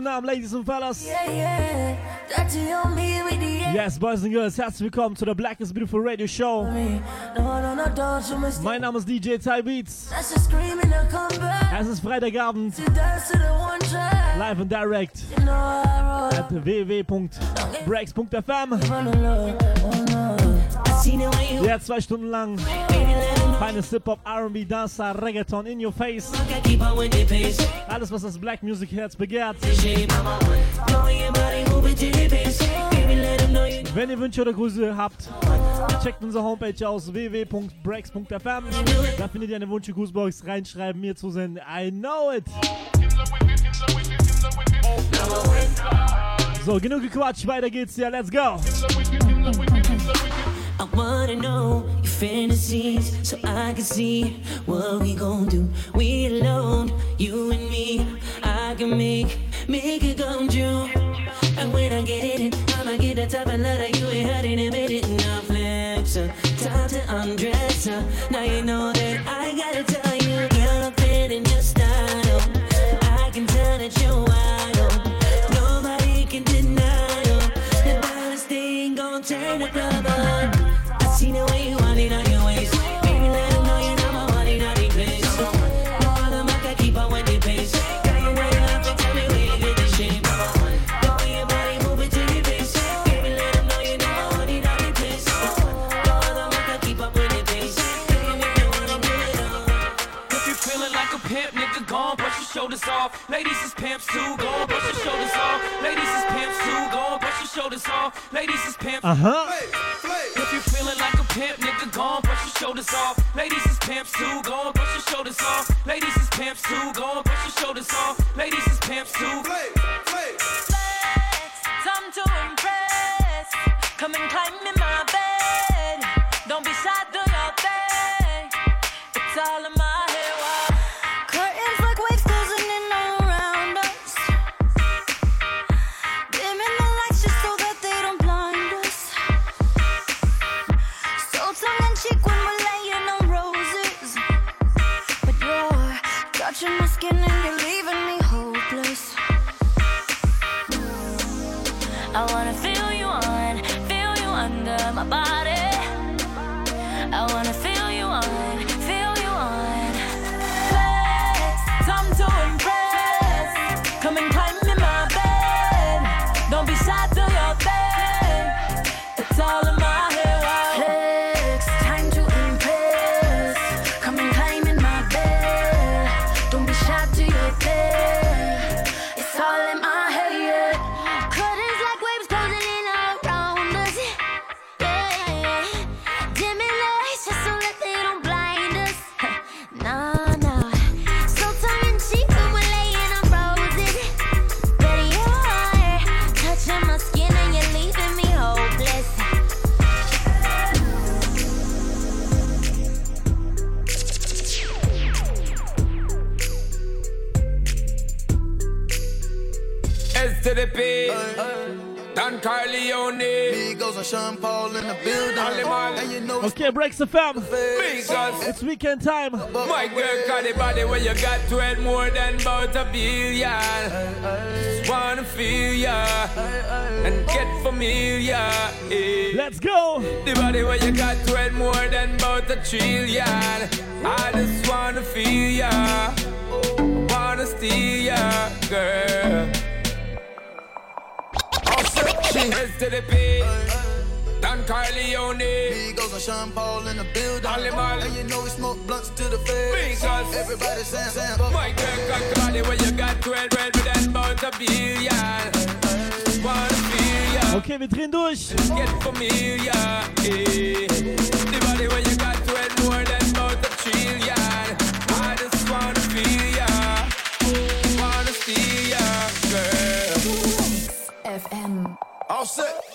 guten Abend, Ladies und Fellas. Yeah, yeah. That's you on me with the yeah. Yes, Boys and Girls, herzlich willkommen zu der Black is Beautiful Radio Show. No, no, no, don't you mistake. Mein Name ist DJ Ty Beats. That's just screaming to come back. Es ist Freitagabend, To dance to the one track. live and direct You know I roll. at www.breaks.fm. Run alone. Oh no. I see the way you Ja, zwei Stunden lang baby, let 'em know feines Hip-Hop, R&B, Dancer, Reggaeton in your face. Alles, was das Black Music Herz begehrt. Wenn ihr Wünsche oder Grüße habt, checkt unsere Homepage aus www.breaks.fm. Da findet ihr eine Wünsche Grußbox. Reinschreiben, mir zusenden. I know it. So, genug gequatscht. Weiter geht's. Ja, let's go. I wanna know your fantasies so I can see what we gon' do. We alone, you and me. I can make, make it come true. And when I get it I'ma get the type of that you ain't had in a minute. Now flex, time to undress. Now you know that I gotta tell you, girl, I'm feeling your style. Oh, I can tell that you're shoulders off. Ladies is pimps too, go on, brush your shoulders off. Ladies is pimps too, go on, brush your shoulders off. Ladies is pimps. Aha. If you're feeling like a pimp, nigga, go on, brush your shoulders off. Ladies is pimps too, go on, brush your shoulders off. Ladies is pimps too, go on, brush your shoulders off. Ladies is pimps too. time breaks the fam. It's weekend time. My girl got the body you got to it more than about a billion. Just wanna feel ya and get familiar. Eh. Let's go. The body you got to it more than about a trillion. I just wanna feel ya. Wanna steal ya, girl. She heads to the beat. Carleone. Migos and Sean Paul in the building. Ollie And you know we smoke blunts to the. Because everybody my girl got when you got 12, with that of Okay, we drehen durch. Get familiar. Eh. The body when you got 12 more than of. I just wanna feel ya. Wanna see ya, girl. All set.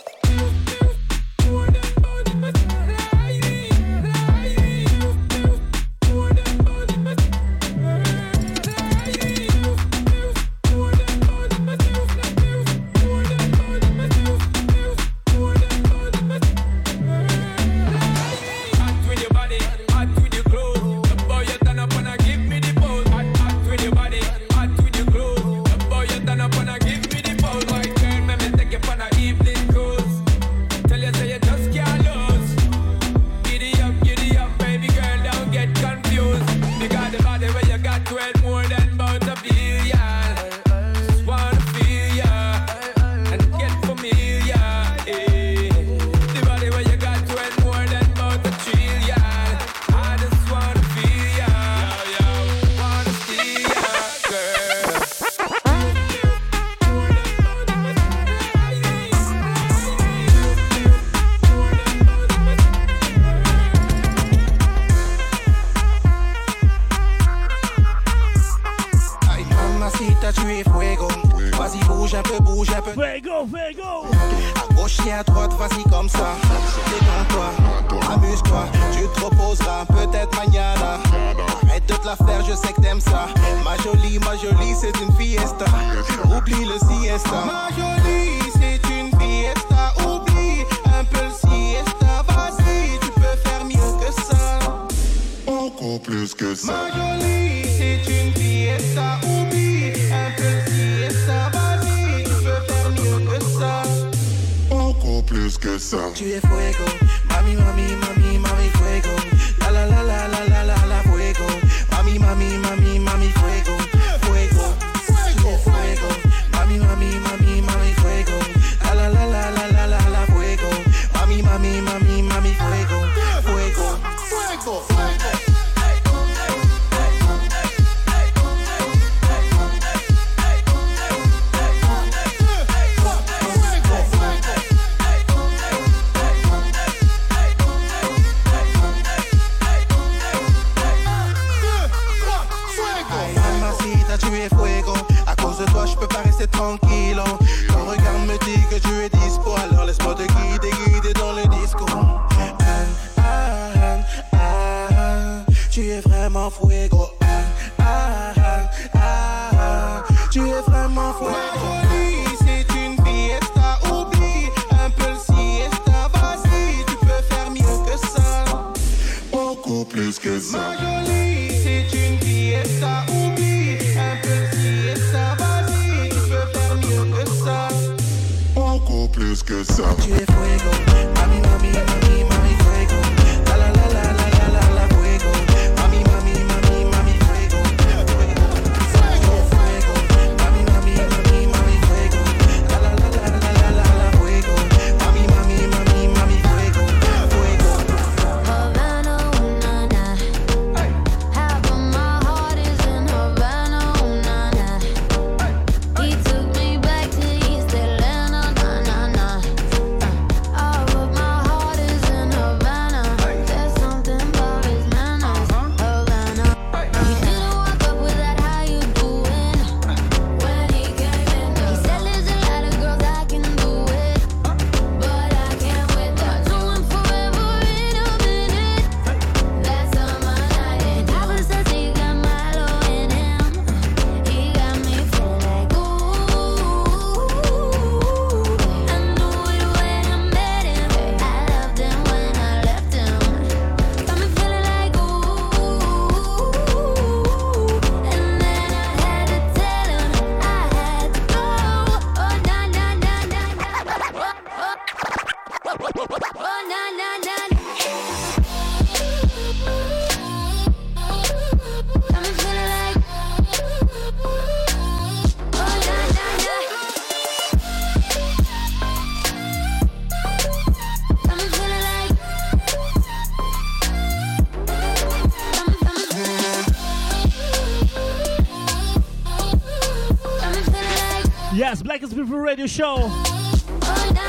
Radio Show.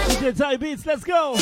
DJ Ty Beats, let's go.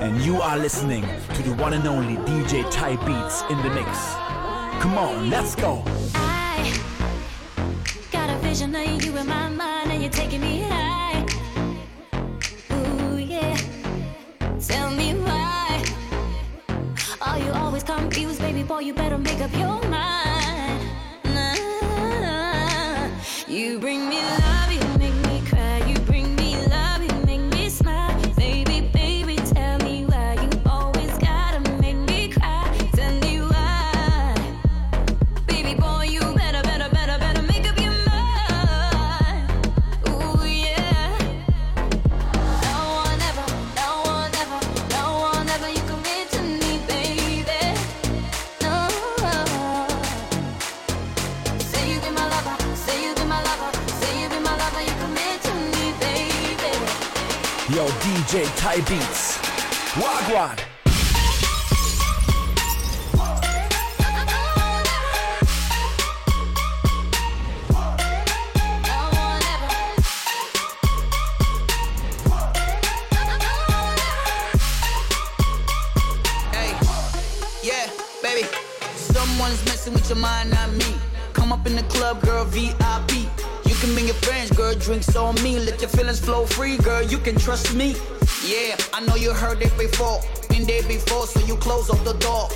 And you are listening to the one and only DJ Ty Beats in the mix. Come on, let's go. Yo, DJ Ty Beats. Wagwan. Hey, yeah, baby. Someone's messing with your mind, not me. Come up in the club, girl, VIP. Your friends, girl, drinks on me. Let your feelings flow free, girl, you can trust me. Yeah, I know you heard it before. Been there before, so you close up the door.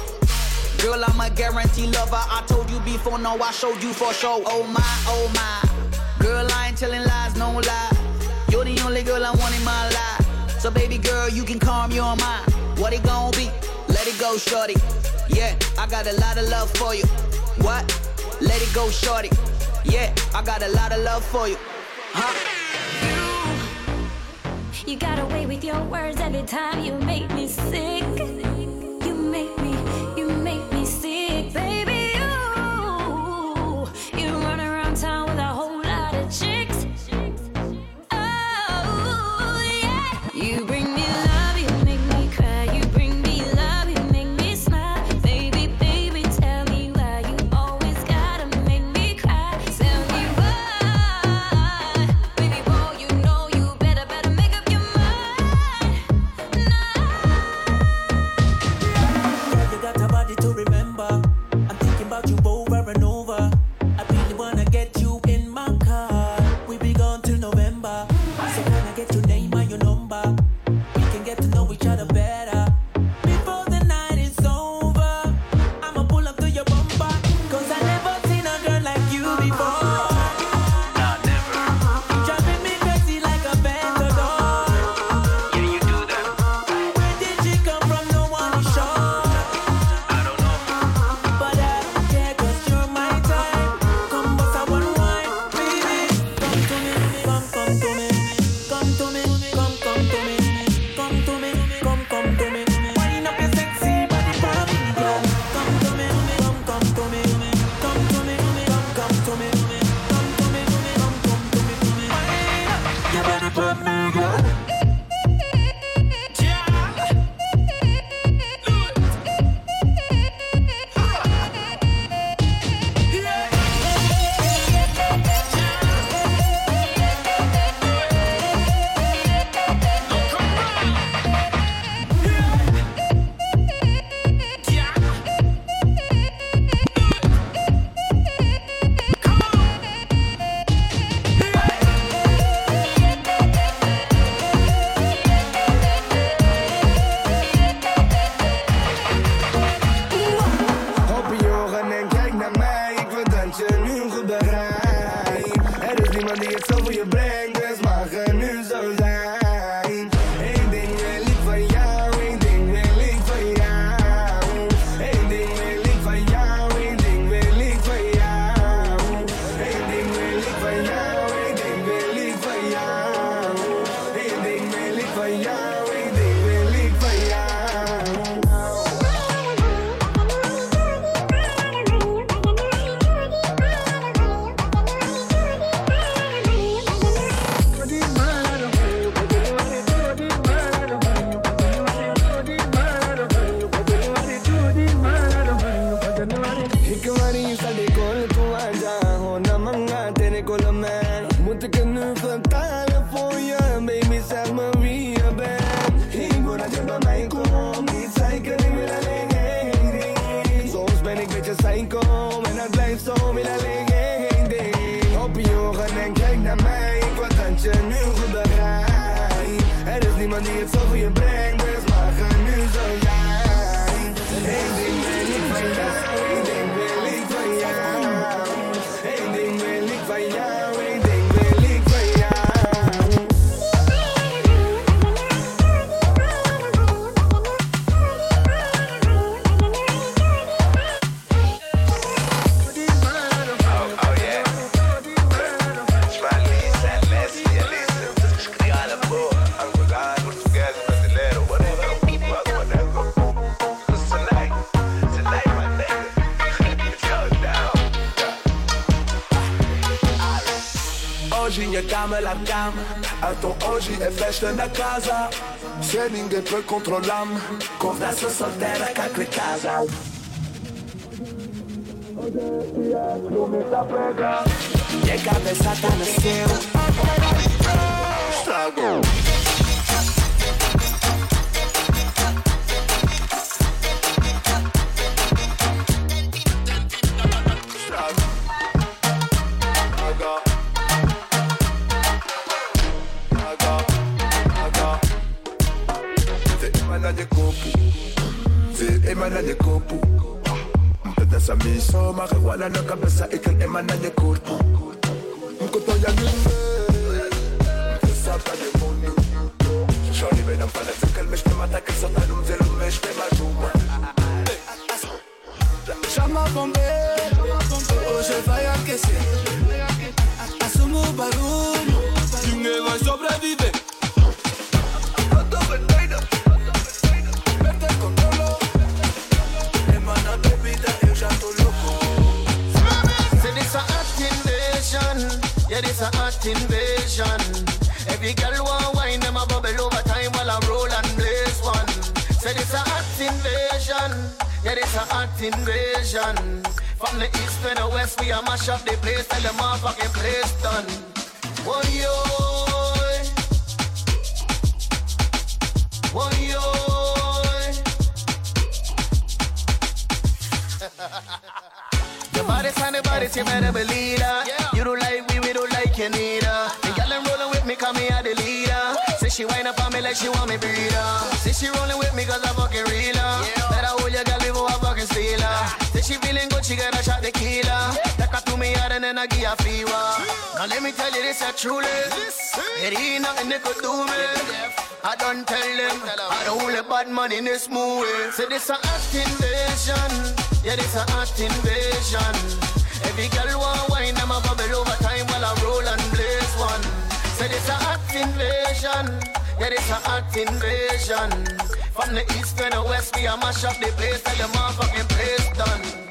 Girl, I'm a guarantee lover. I told you before, no, I showed you for sure. Oh my, oh my. Girl, I ain't telling lies, no lie. You're the only girl I want in my life. So, baby girl, you can calm your mind. What it gon' be? Let it go, shorty. Yeah, I got a lot of love for you. What? Let it go, shorty. Yeah, I got a lot of love for you. Huh? You you got away with your words every time you make me sick. gestão da casa. Se ninguém pode controlar-me Conversa solteira cá que casa Minha cabeça tá no seu Estrago Your body's the you You don't like me, we don't like. The girl rolling with me a the leader. Say she up on me like she want me. Say she rolling with fucking That I hold girl fucking. Say she feeling good, she shot tequila. Me and then I give her fever. Now let me tell you this, I truly. It ain't nothing they could do me. I don't tell them. I don't hold a bad man in this movie. Say this a hot invasion. Yeah, this a hot invasion. Every girl want wine, I'm a bubble over time while I roll and blaze one. Say this a hot invasion. Yeah, this a hot invasion. From the east to the west, we a mash up the place, till the motherfucking fucking place done.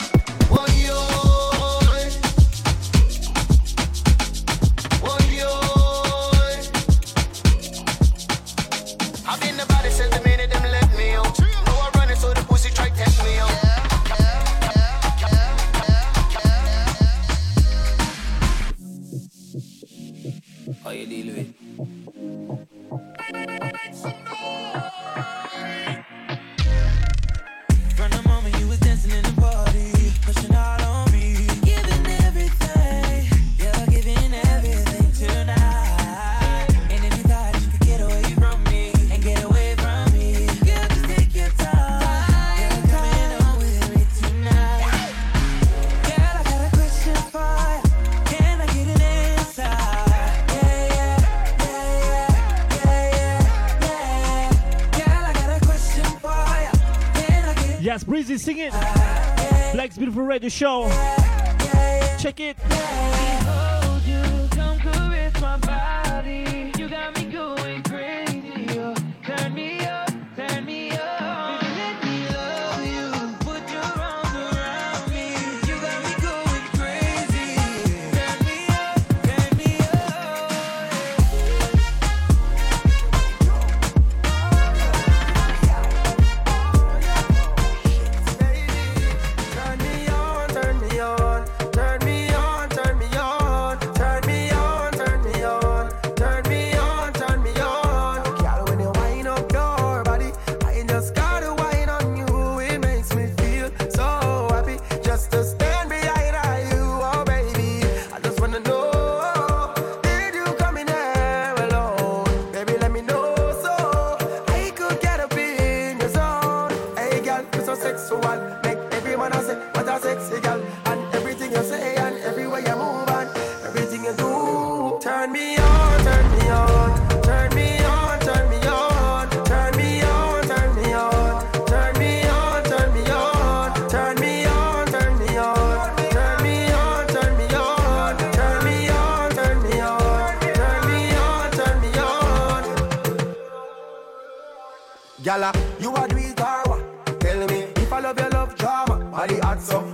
mixing it. Black's Beautiful Radio Show. Check it. body hot so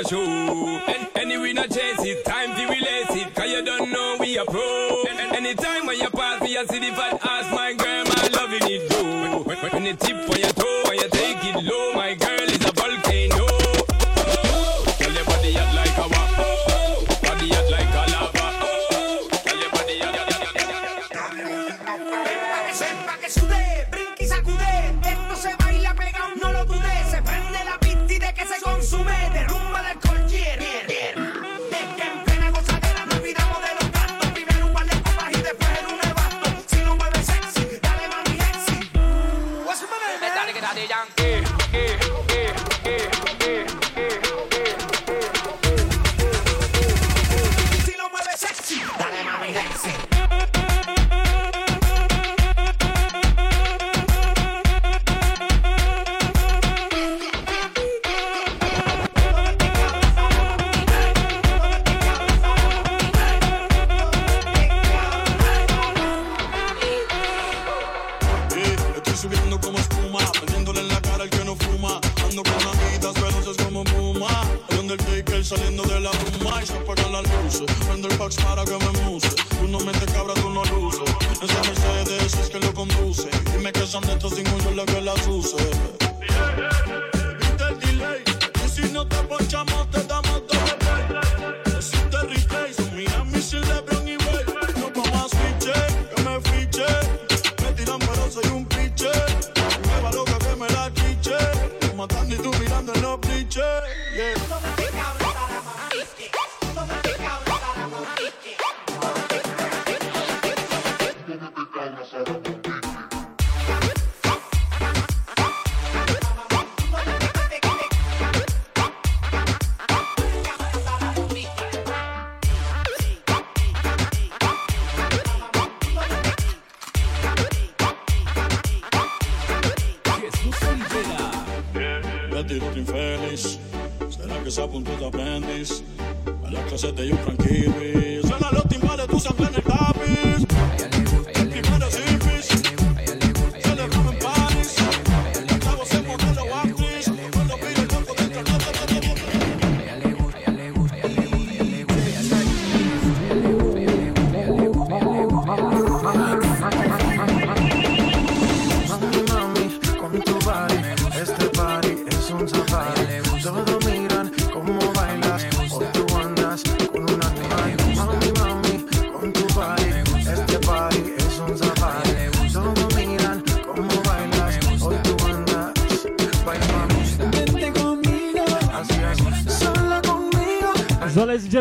your shoe. And we not chase it, time to release it, cause you don't know we are pro.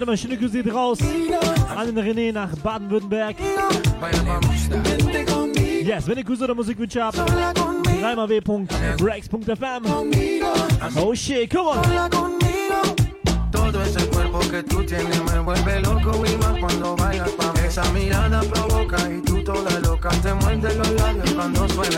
Gentlemen, schöne Grüße geht raus an den René nach Baden-Württemberg. Yes, wenn ihr Grüße oder Musikwünsche habt, dreimal w.breaks.fm. Oh shit, come on! Todo ese cuerpo que tú tienes me vuelve loco y más cuando bailas pa' mí. Esa mirada provoca y tú toda loca te muerde los labios cuando suena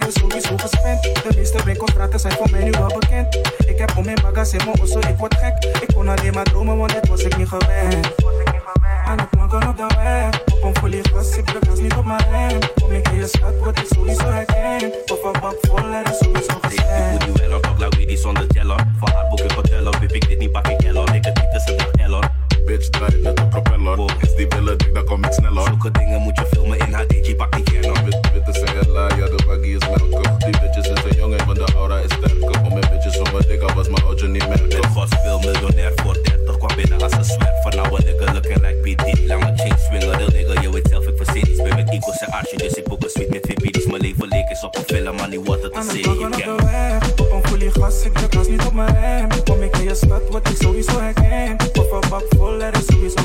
Er is sowieso gespend De meeste winkelstraten zijn voor mij nu wel bekend Ik heb om mijn bagage in mijn osso, ik word gek Ik kon alleen maar dromen, want dit was ik niet gewend Aan de planken op de weg Op een folie gas, ik de gas niet op mijn rem Kom ik in je stad, word ik sowieso herkend Of een bak vol, er is sowieso gestemd Moet nu wel op like die zonder teller. Van haar boek ik hotel Pip ik dit niet pak ik Ellor. Ik het niet tussen de Ellor. Bitch draait met de propeller. Is die willen dik, dan kom ik sneller. Zulke dingen moet je filmen in HDG, pak die Canon. Wit, witte zijn la, ja de baggy is melken. Die bitches is een jongen, want de aura is sterker. Om mijn bitches om mijn dik, al was mijn oudje niet merken. Ben gods wil miljonair voor 30. Kwam binnen als een zwerf. Van nou een nigga looking like P. Diddy. Lange chain swinger, real nigga. Je weet zelf, ik verzin iets. Ben met Eagles en Archie, dus ik boek een suite met twee biddies. Mijn leven leek is op een film, man, niet wat het zien. planken Je op kent de weg Op een folie gas, ik gas niet op mijn rem Kom ik in je stad, word ik sowieso herkend Of een bak vol, er is sowieso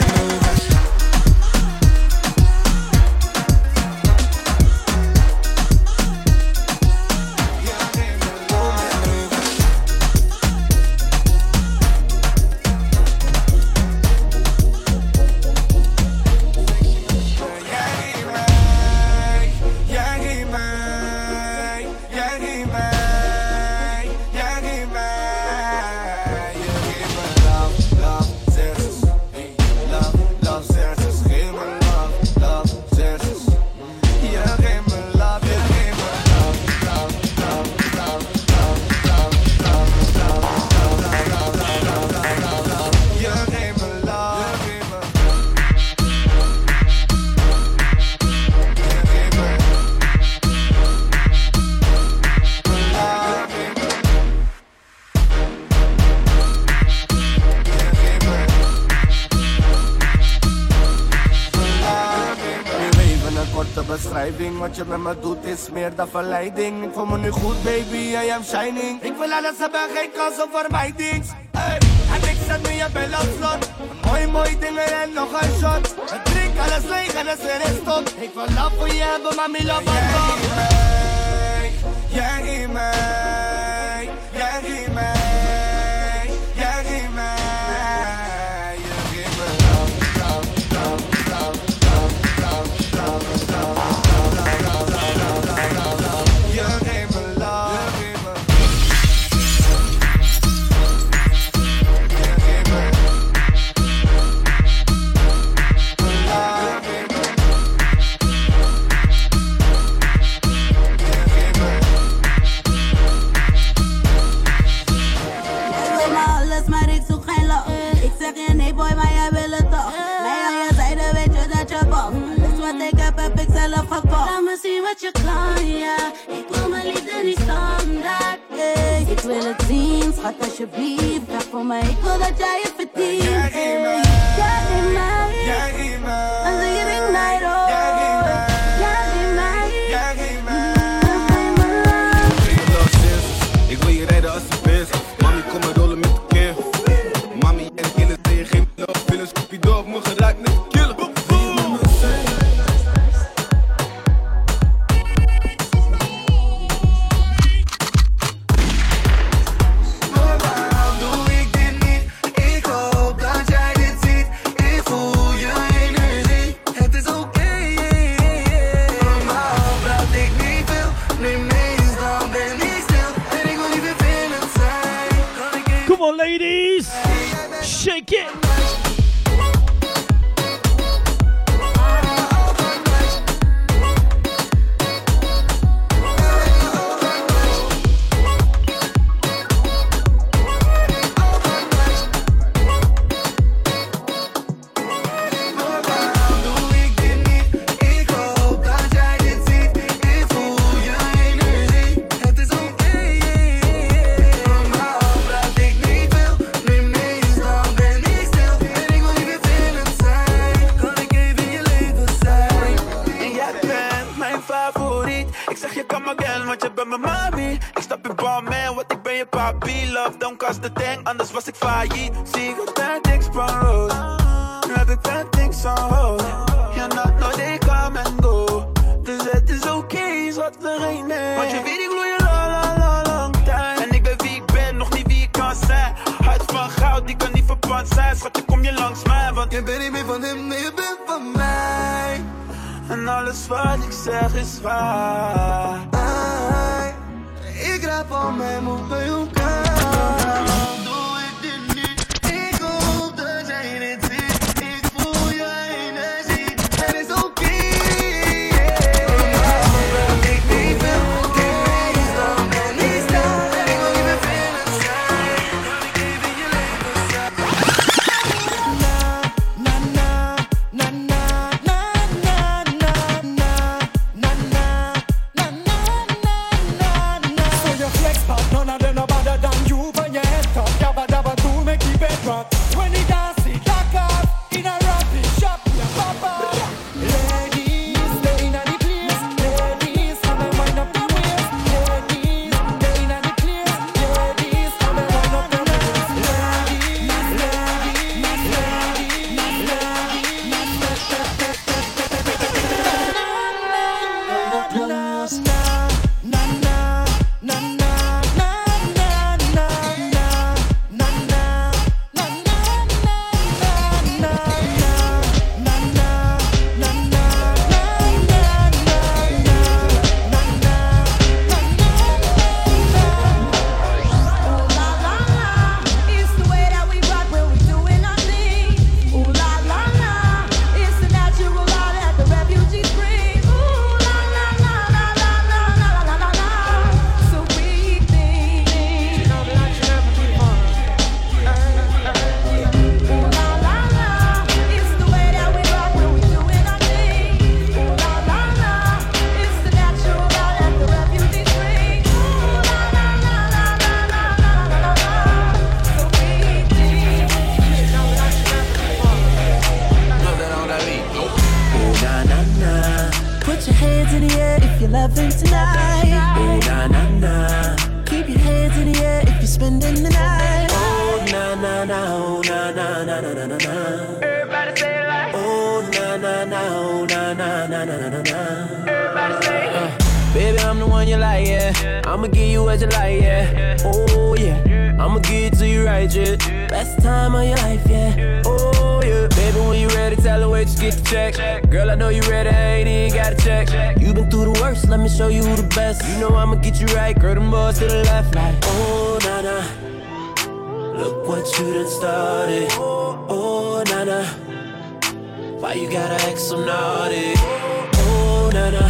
move Wat je met me doet is meer dan verleiding. Ik voel me nu goed, baby, I am shining. Ik wil alles hebben, geen kans op vermijding. Hey, en ik zet nu je bel op slot. Mooi, mooi dingen en nog een shot. Ik drink alles leeg en het weer is stop. Ik wil love voor je hebben, maar mijn love aan Jij in mij, jij in mij. toxic fire. Been through the worst, let me show you the best. You know I'ma get you right, girl, them boys to the left, like. Oh na na. Look what you done started. Oh na na. Why you gotta act so naughty? Oh na na.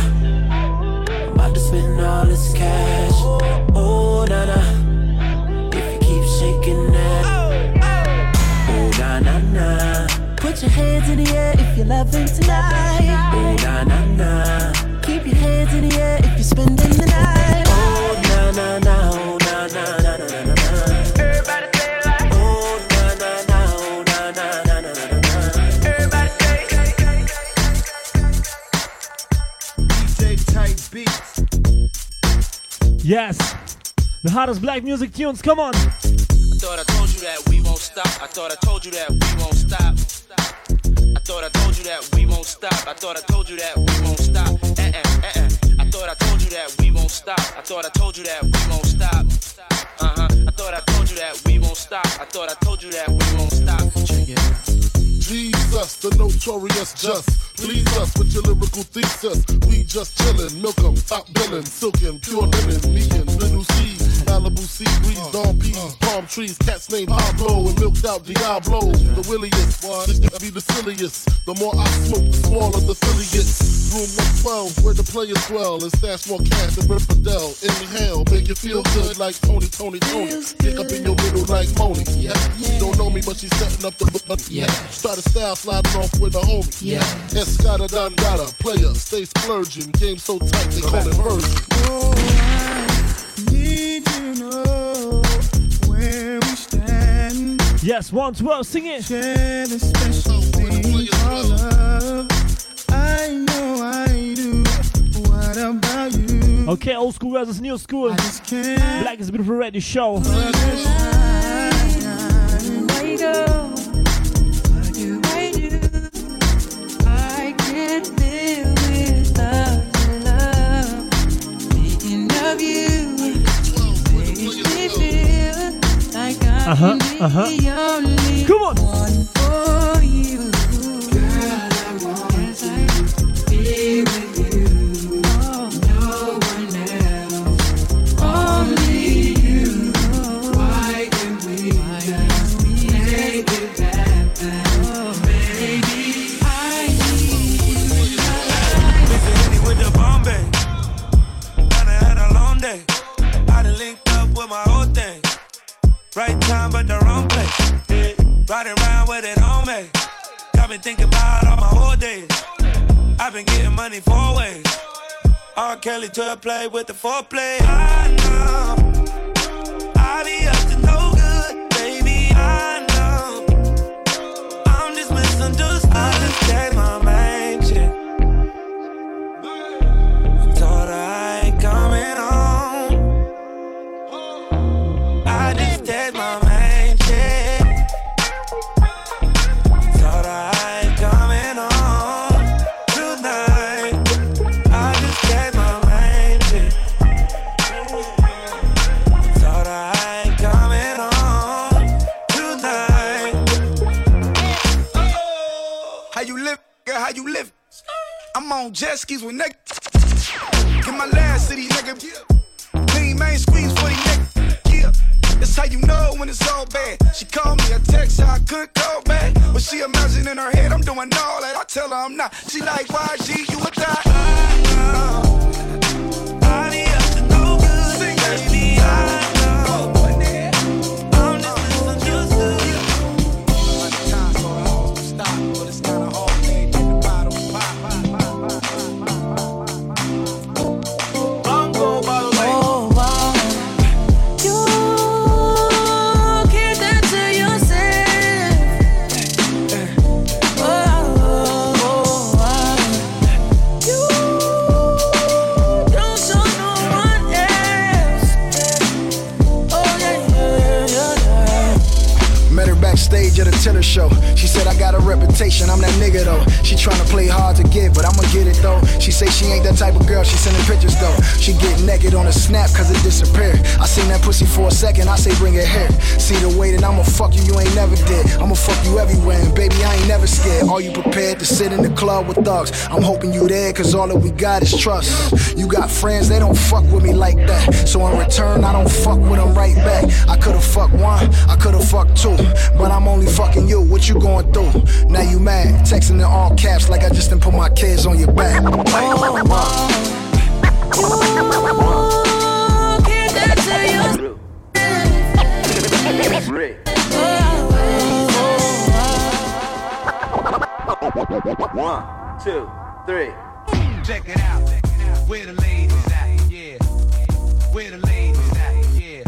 I'm about to spend all this cash. Oh na na. If you keep shaking that. Oh na na na. Put your hands in the air if you're loving tonight. Oh na na na. Keep your hands in the air if you're spending the night. Oh na na na. Oh na na na na na na na. Everybody say it like. Oh na na na. Oh na na na na na na na. Everybody say. DJ Tight Beats. Yes. The hottest black music tunes, come on. I thought I told you that we won't stop. I thought I told you that we won't stop. I thought I told you that we won't stop. I thought I told you that we won't stop. Stop. I thought I told you that we won't stop. Uh huh. I thought I told you that we won't stop. I thought I told you that we won't stop. Check it. Jesus, the notorious just. Please us with your lyrical thesis. We just chillin', milk 'em, top billin', silkin', pure linen, me and little C. Malibu sea breeze, dawn peas, palm trees, cats named Pablo and milked out Diablo. The williest, nigga be the silliest. The more I smoke, the smaller the silly gets. Room 112, where the players dwell, and stash more cash than Rip Fidel. Inhale, make you feel good like Tony, Tony, Tony. Pick up in your middle like Moni. Yeah. She don't know me, but she's setting up the. Yeah. Started style sliding off with a homie. Yeah. Escada Dangada, player, stay splurging. Game so tight, they call it version. Need to know where we stand. Yes, one, twelve, sing it. Share the special thing called love. I know I do. What about you? Okay, old school versus new school. Black is a beautiful radio show. I Uh-huh, uh-huh. Come on. Right time, but the wrong place. Yeah. Riding around with it on me. Got me thinking about all my whole days. I've been getting money four ways. R. Kelly to play with the foreplay. I know. I be up to no good, baby. I skis with. Get my last city, nigga. Lean main squeeze for these niggas. Yeah, that's how you know when it's all bad. She called me a text, I couldn't call back. But she imagine in her head I'm doing all that. I tell her I'm not. She like, YG, you She say she ain't that type of girl, she sending pictures though. She get naked on a snap cause it disappeared. I seen that pussy for a second, I say bring it here. See the way that I'ma fuck you, you ain't never did. I'ma fuck you everywhere, and baby, I ain't never scared. Are you prepared to sit in the club with thugs? I'm hoping you there, cause all that we got is trust. You got friends, they don't fuck with me like that. So in return, I don't fuck with them right back. I could've fucked one, I could've fucked two, but I'm only fucking you. What you going through? Now you mad, texting in all caps like I just didn't put my kids on your back. One, two, three. Check it out. Where the ladies at? Yeah. Where the ladies at? Yeah.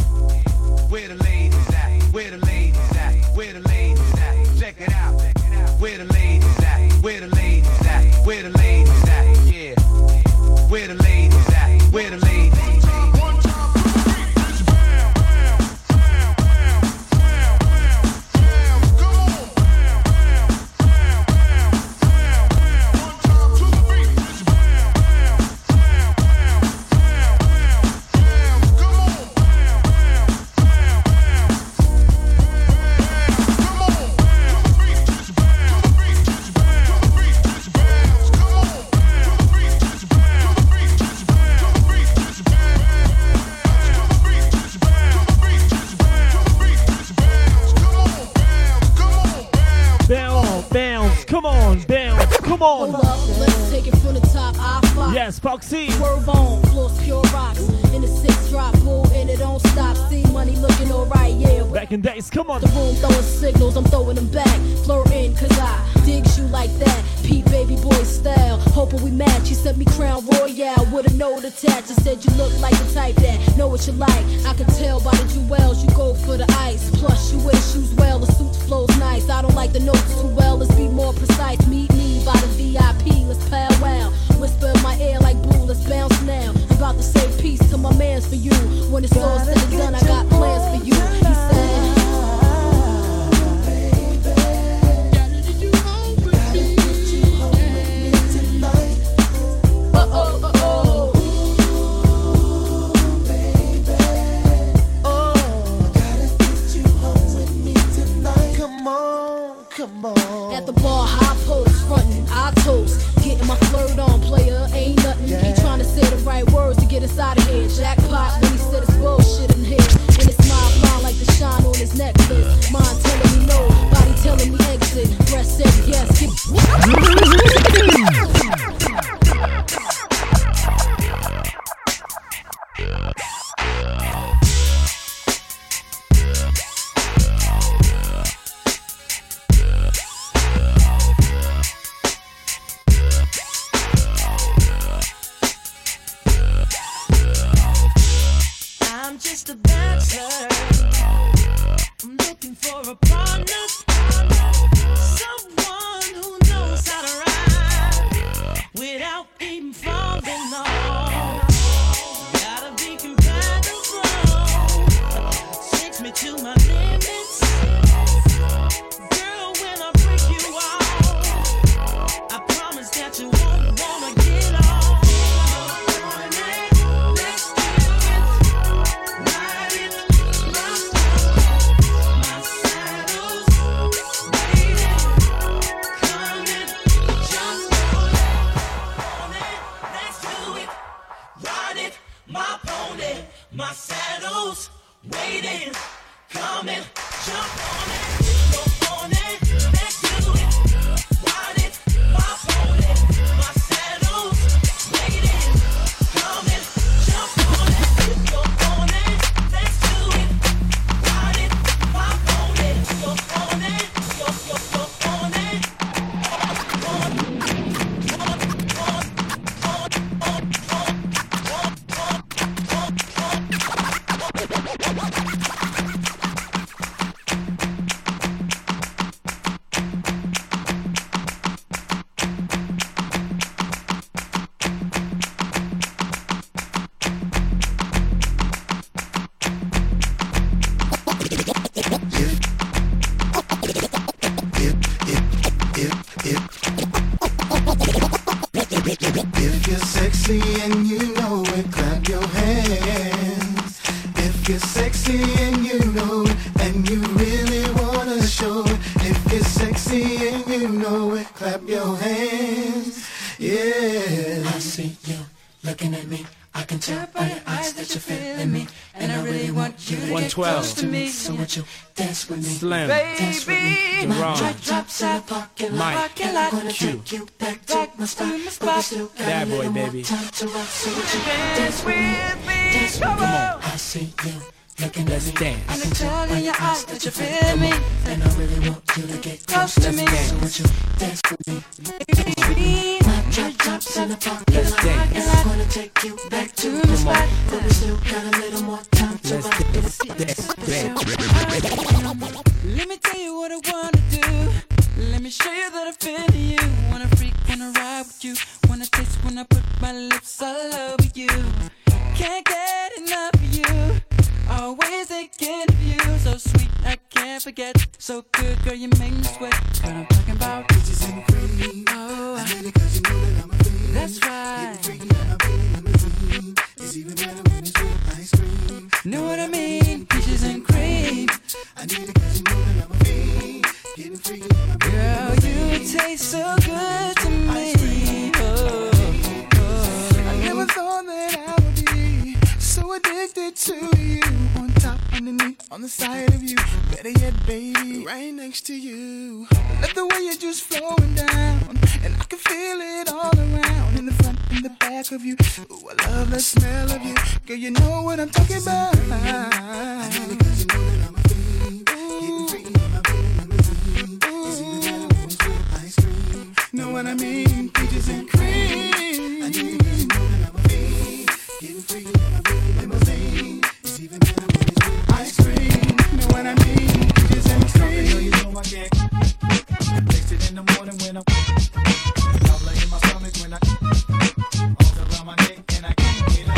Where the ladies at? Where the ladies Yes, Foxy. On, floors pure rocks. In the six drop, bull, and it don't stop. See money looking alright, yeah. Back in days, come on. The room throwing signals, I'm throwing them back. Flirting, cause I dig you like that. Pete baby boy style. Hoping we match. He sent me Crown Royal with a note attached. He said you look like the type that know what you like. I can tell by the jewels you go for the ice. Plus, you wear shoes well, the suit flows nice. I don't like the notes too well, let's be more precise. Meet me by the VIP, let's powwow. Whisper in my ear like boo, let's bounce now. I'm about to say peace to my mans for you. When it's all said and done, I got plans for you. He said. Sexy and you know it, clap your hands. Yeah. I see you looking at me. I can tell by your eyes that you're feeling me. And I really want you to get 112. close to me. So would you dance with me? Slim. Dance with me. My Daron. truck drops in the parking lot. Mike. Parking lot. Gonna Q. take you back to my spot. But we still got Bad a boy, little more baby. time to rock. So would you dance with me? Dance with me. I see you looking me. dance. I can tell in your eyes that you feel me. And I really want you to get close to me. So would you dance with me? My truck drops in the parking Let's dance. And I'm gonna take you back to my spot. But we still got a little more time to rock. Let me tell you what I wanna do. Let me show you that I feel you. Wanna freak, wanna ride with you. Wanna taste when I put my lips all over you. Can't get enough of you. Always thinking of you. So sweet, I can't forget. So good, girl, you make me sweat. What I'm talking about. Bitches and cream. Oh, I hate it cause you know that I'm a fiend. That's right. It's even better when it's with ice cream. Know what I mean? Peaches and cream. I need it cause you know that I'm a fiend. Getting free. Girl, you taste so good to me. Oh, oh. I never thought that I would be so addicted to you. On top, underneath, on the side of you. Better yet, baby, right next to you. Love the way you're just flowing down. And I can feel it all around. In the front, in the back of you. Ooh, I love the smell of you. Girl, you know what I'm talking about. Know what I mean? Peaches and cream. I need it 'cause you know that I'm a in the morning when I'm Dollar in my stomach when I around my neck and I can't get up.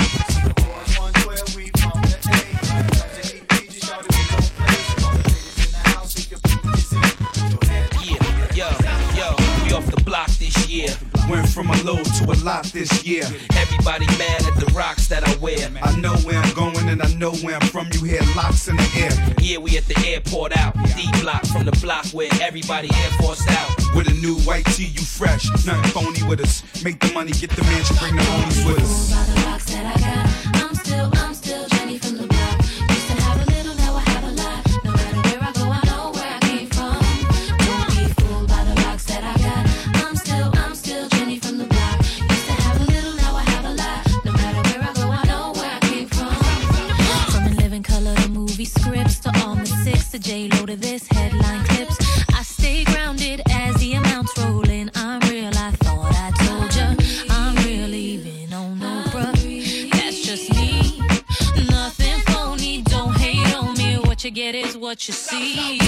Yeah, yo, yo, we off the block this year. Went from a low to a lot this year. Everybody mad at the rocks that I wear. I know where I'm going and I know where I'm from. You hear locks in the air. Yeah, we at the airport out. D block from the block where everybody Air Force out. With a new white tee, you fresh. Nothing phony with us. Make the money, get the mansion, bring the homies with us. TV scripts to all the six to J Lo to this headline clips. I stay grounded as the amounts roll in. I'm real. I thought I told ya. I'm real, even on Oprah. That's just me. Nothing phony. Don't hate on me. What you get is what you see.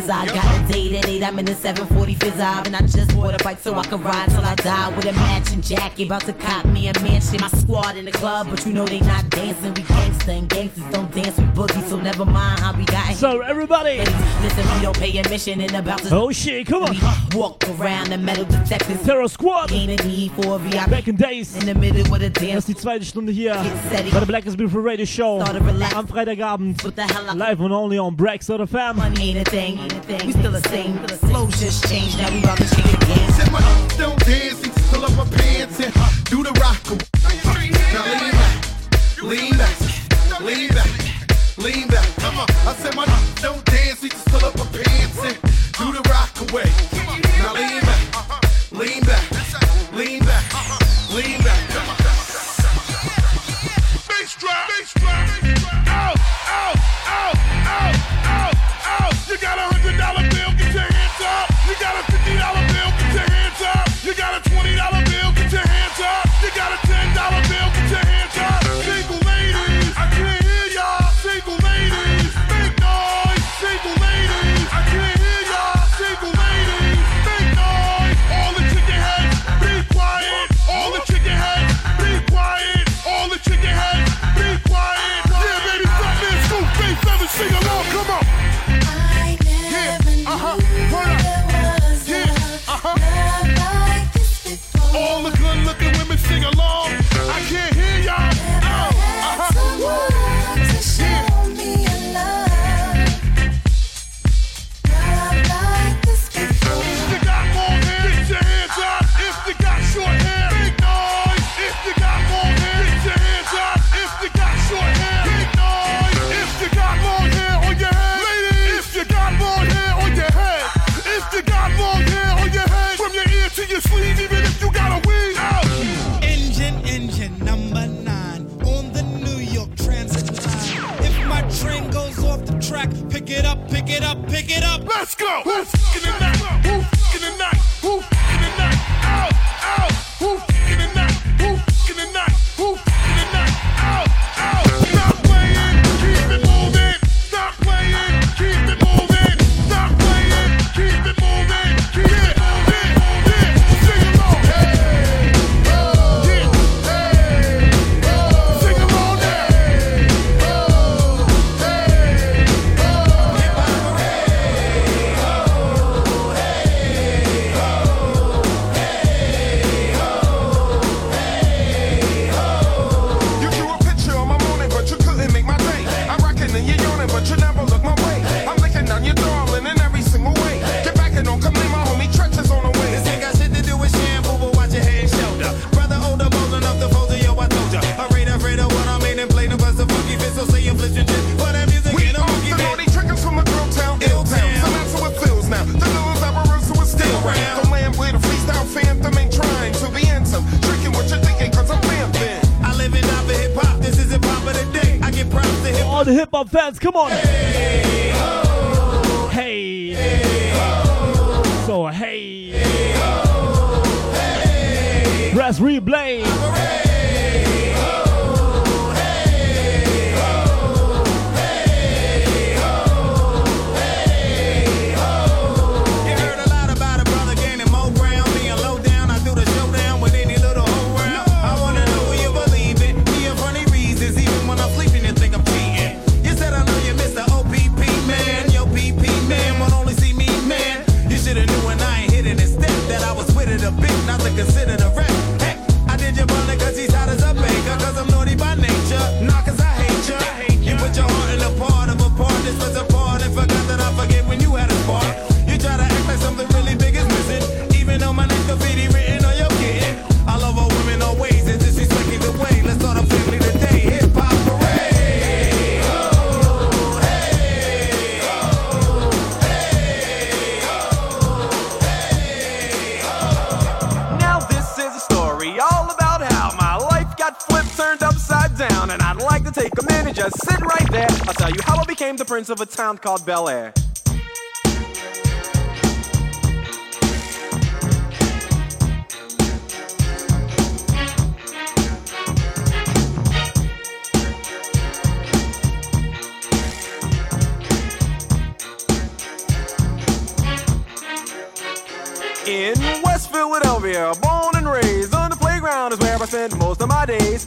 drizz. I got a date at 8, I'm in the 745. And I just bought a bike so I can ride till I die with a matching jacket. About to cop me a mansion. My squad in the club, but you know they not dancing. We gangsta and gangsters don't dance with boogies, so never mind how we got here. So, everybody. Listen, we don't pay admission and about to. Oh shit, come on. We walk around the metal Terror Squad. Back in Days. Das ist die zweite Stunde hier bei der Black is Beautiful Radio Show. Am Freitagabend. Live and only on Break Family. Fam. Set my up, still dancing, pull up my pants and do the rock. Come on. Just sit right there. I'll tell you how I became the prince of a town called Bel Air. In West Philadelphia, born and raised on the playground is where I spent most of my days.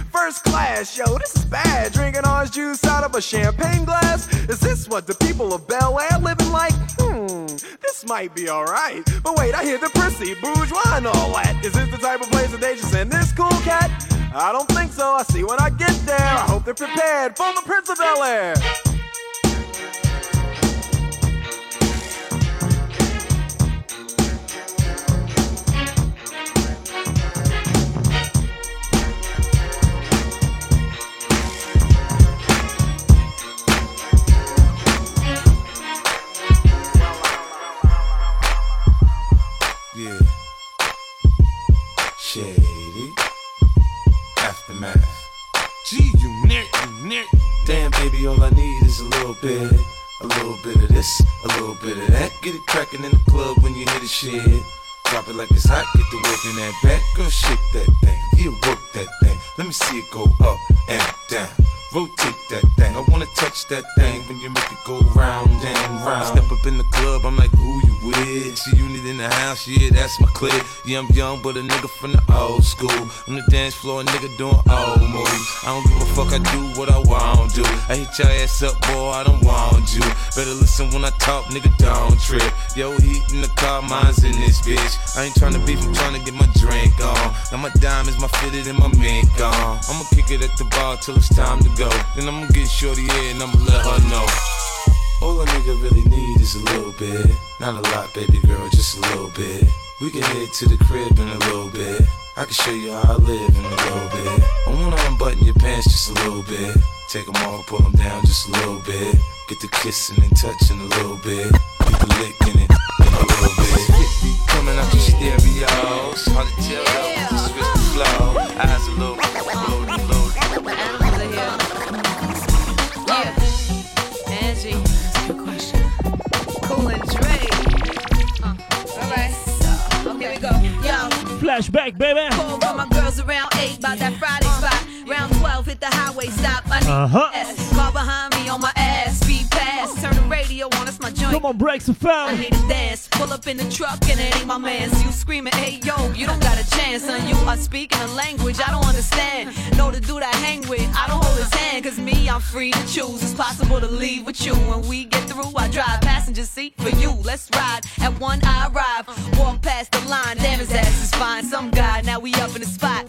First class, yo, this is bad. Drinking orange juice out of a champagne glass. Is this what the people of Bel Air living like? Hmm, this might be alright. But wait, I hear the prissy, bourgeois, and all that. Is this the type of place that they just send this cool cat? I don't think so. I see when I get there. I hope they're prepared for the Prince of Bel Air. Is a little bit. A little bit of this, a little bit of that. Get it crackin' in the club when you hit the shit. Drop it like it's hot, get the work in that back. Girl, shake that thing, yeah, work that thing. Let me see it go up and down. Rotate that thing, I wanna touch that thing when you make it go round and round. Step up in the club, I'm like, who you with? G-Unit in the house, yeah, that's my clique. Yeah, I'm young, but a nigga from the old school. On the dance floor, a nigga doing old moves. I don't give a fuck, I do what I want to. Do. I hit your ass up, boy, I don't want you. Better listen when I talk, nigga, don't trip. Yo, heat in the car, mine's in this bitch. I ain't tryna beef, I'm tryna get my drink on. Now my diamonds, my fitted, and my mink on. I'ma kick it at the bar till it's time to go. Then I'ma get shorty here and I'ma let her know. All a nigga really need is a little bit. Not a lot, baby girl, just a little bit. We can head to the crib in a little bit. I can show you how I live in a little bit. I wanna unbutton your pants just a little bit. Take them off, pull them down just a little bit. Get the kissing and touching a little bit. Get the licking it in a little bit. Coming out your stereos. Hard to tell switch the flow. Eyes a little, Flashback, baby. Call all my girls around 8 by that Friday spot. Round 12, hit the highway stop. I need Uh-huh. S. Car behind radio on, that's my joint. Come on, break some I need a dance. Pull up in the truck and it ain't my man's. You screaming, hey yo, you don't got a chance. Son, you are speaking a language I don't understand. Know the dude I hang with, I don't hold his hand. Cause me, I'm free to choose. It's possible to leave with you. When we get through, I drive passenger seat for you. Let's ride. At one, I arrive. Walk past the line, damn his ass is fine. Some guy, now we up in the spot.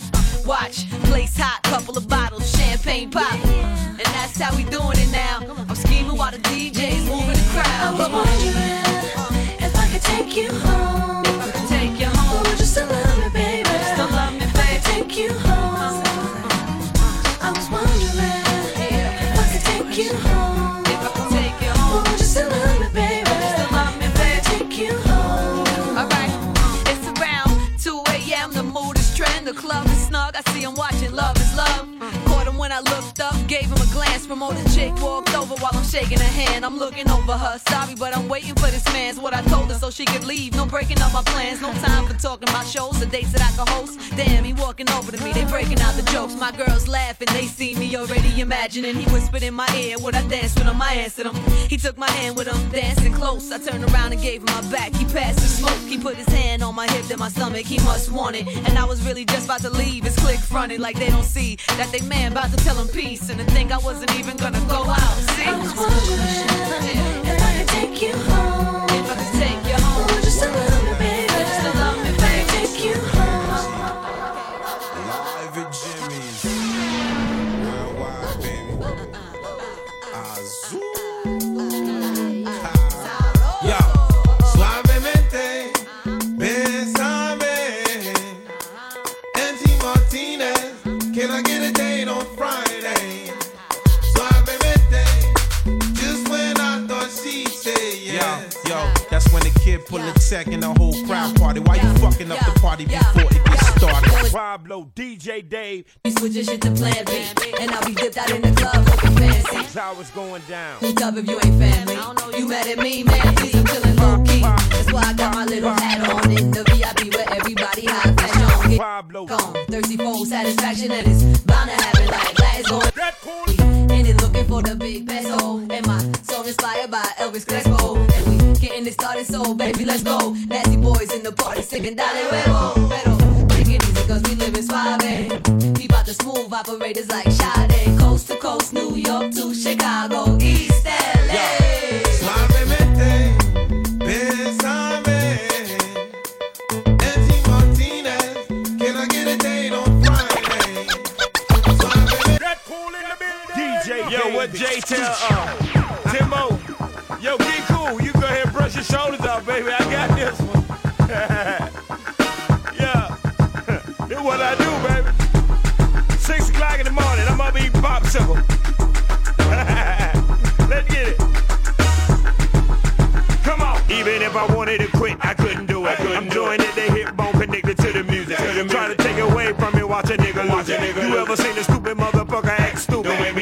Watch, place hot, couple of bottles, champagne pop. And that's how we doing it now. I'm scheming while the DJ's moving the crowd. I was wondering if I could take you home. Glance. Promoted chick walked over while I'm shaking her hand. I'm looking over her. Sorry, but I'm waiting for this man's what I told her so she could leave. No breaking up my plans. No time for talking about shows or dates that I can host. Damn, he walking over to me. They breaking out the jokes. My girls laughing. They see me already imagining. He whispered in my ear. what I danced with him? I answered him. He took my hand with him, dancing close. I turned around and gave him my back. He passed the smoke. He put his hand on my hip, then my stomach. He must want it. And I was really just about to leave. His click fronted like they don't see that they man about to tell him peace. And to think I wasn't even gonna go out. See? I was wondering if I could take you home. Kid pull a tech and the whole crowd party. Why you fucking up the party before it gets started? Pablo, DJ Dave. We switching shit to plan B. And now we dipped out in the club looking fancy. That's how it's going down. You tough if you ain't family. You mad at me, man? Please, I'm chillin' low key. That's why I got my little hat on in the VIP where everybody high fashion. Get Pablo. gone. Thirsty for satisfaction and it's bound to happen like glass going. And it looking for the big peso. And my song inspired by Elvis Crespo. And we getting it started, so baby, let's go. Nasty boys in the party singing Dale Huevo. Pero take it easy, cause we living suave. We bout the smooth operators like Sade. Coast to coast, New York to Chicago, East LA. Suavemente, Yo, what Jay tell uh, Timo? Yo, get cool. You go ahead and brush your shoulders off, baby. I got this one. yeah. this what I do, baby. Six o'clock in the morning, I'm up eating popsicle. Let's get it. Come on. Even if I wanted to quit, I couldn't do it. I'm doing it, the hip bone connected to the music. Trying to take away from me, watch a nigga lose it. You ever seen a stupid motherfucker act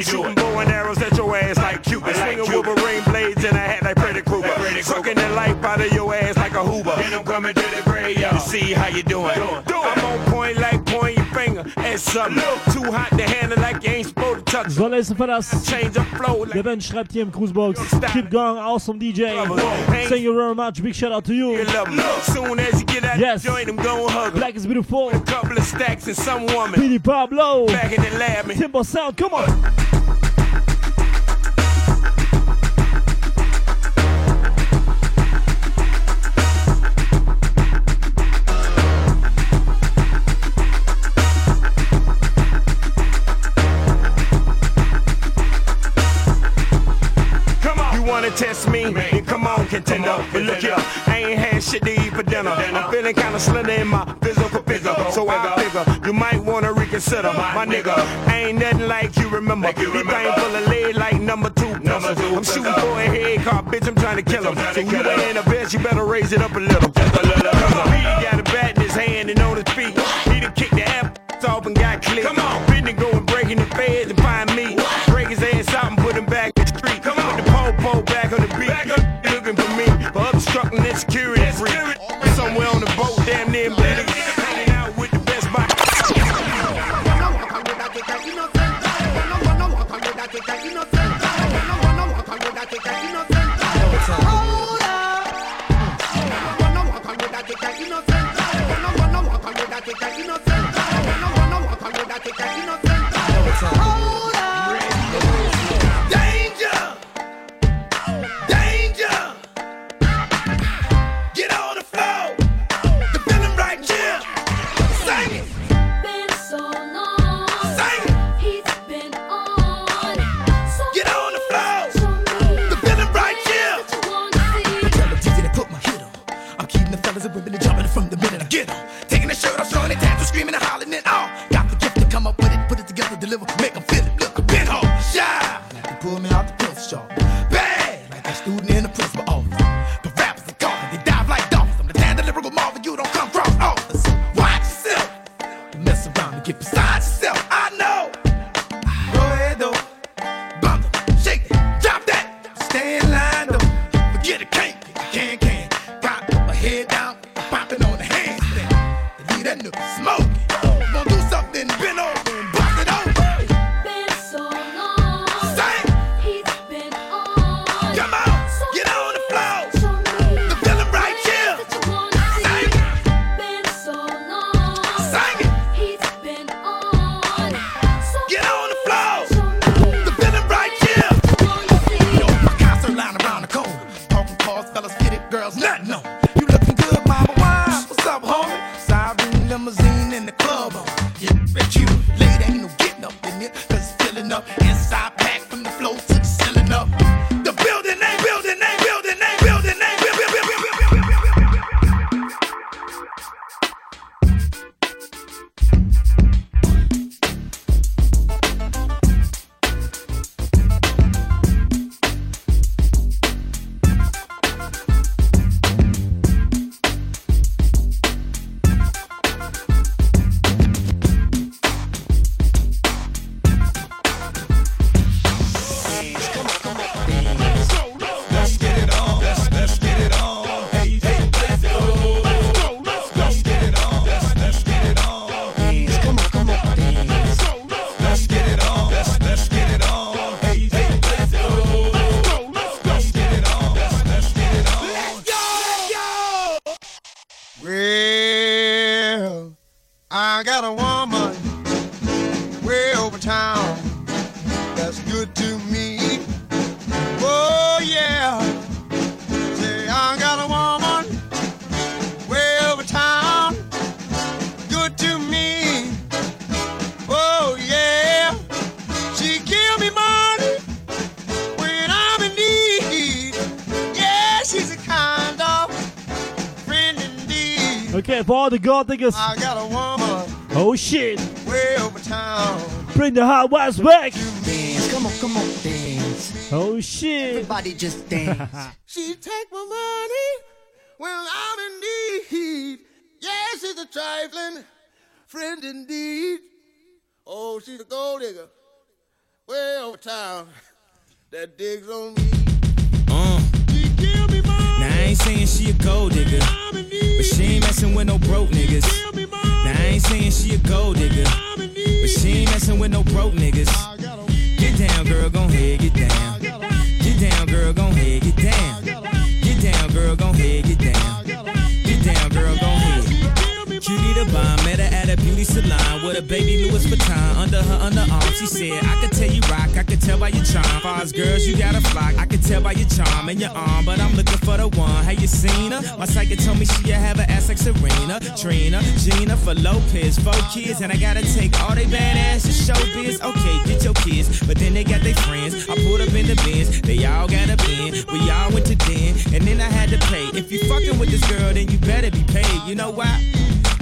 stupid? The way we Shooting bow and arrows at your ass like Cupid. Swinging Wolverine blades in a hat like Freddy Krueger. Sucking the life out of your ass like a Hoover. Then I'm coming to the graveyard to see how you doing. I'm on So, listen for das. Change of flow like Der Ben schreibt hier im Cruisebox. Keep going, awesome DJ. Thank you very much. Big shout out to you. you love me. Soon as you get out Yes. the joint, I'm Black is beautiful. A couple of stacks and some woman. Billy Pablo. Back in the lab. Timber Sound, come on. On. You test me? Then come on, contender. But look here, I ain't had shit to eat for dinner. I'm feeling kinda slender in my physical figure. So I figure you might wanna reconsider. My nigga, I ain't nothing like you remember. He thing full of lead like number two. Number two. I'm shooting for a head car, bitch, I'm trying to kill him. So you ain't in a bitch, you better raise it up a little. Just a little. He got a bat in his hand and on his feet. He done kicked the app off and got clipped. Come on. Been to go and break the feds limousine in the club on. Yeah, bet you late ain't no getting up in here. Cause it's filling up. Inside all the gold diggers. I got a woman Oh shit. way over town. Bring the hot west back. Dance, come on, come on, dance. Oh shit. Everybody just dance. she take my money when I'm in need. Yes, she's a trifling friend indeed. Oh, she's a gold digger way over town that digs on me. Uh. Now I ain't saying she a gold digger, but she ain't messing with no broke niggas. Now I ain't saying she a gold digger, but she ain't messing with no broke niggas. Get down, girl, gon' head, get down. Get down, girl, gon' head, get down. Get down, girl, gon' head, get down. Get down, girl, gon' head. Cutie the bomb, met at a beauty salon with a baby Louis Vuitton under her underarm. She said, I could tell you rock, I could tell by your charm. Far as girls, you got a flock. I could tell by your charm and your arm, but I'm looking for the one. Have you seen her? My psychic told me she have an ass like Serena, Trina, Jennifer Lopez, four kids, and I gotta take all they badass to show biz. Okay, get your kids, but then they got their friends. I pulled up in the Benz, they all got a bin. We all went to den, and then I had to pay. If you fucking with this girl, then you better be paid. You know why?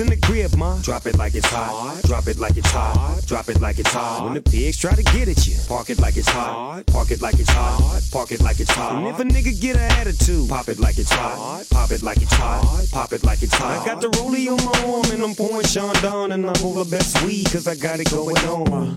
in the crib, ma, drop it like it's hot. Drop it like it's hot. Drop it like it's hot. When the pigs try to get at you, park it like it's hot. Park it like it's hot. Park it like it's hot. And if a nigga get an attitude, pop it like it's hot. Pop it like it's hot. Pop it like it's hot. I got the rollie on my arm and I'm pouring Sean and I'm over best weed cause I got it going on.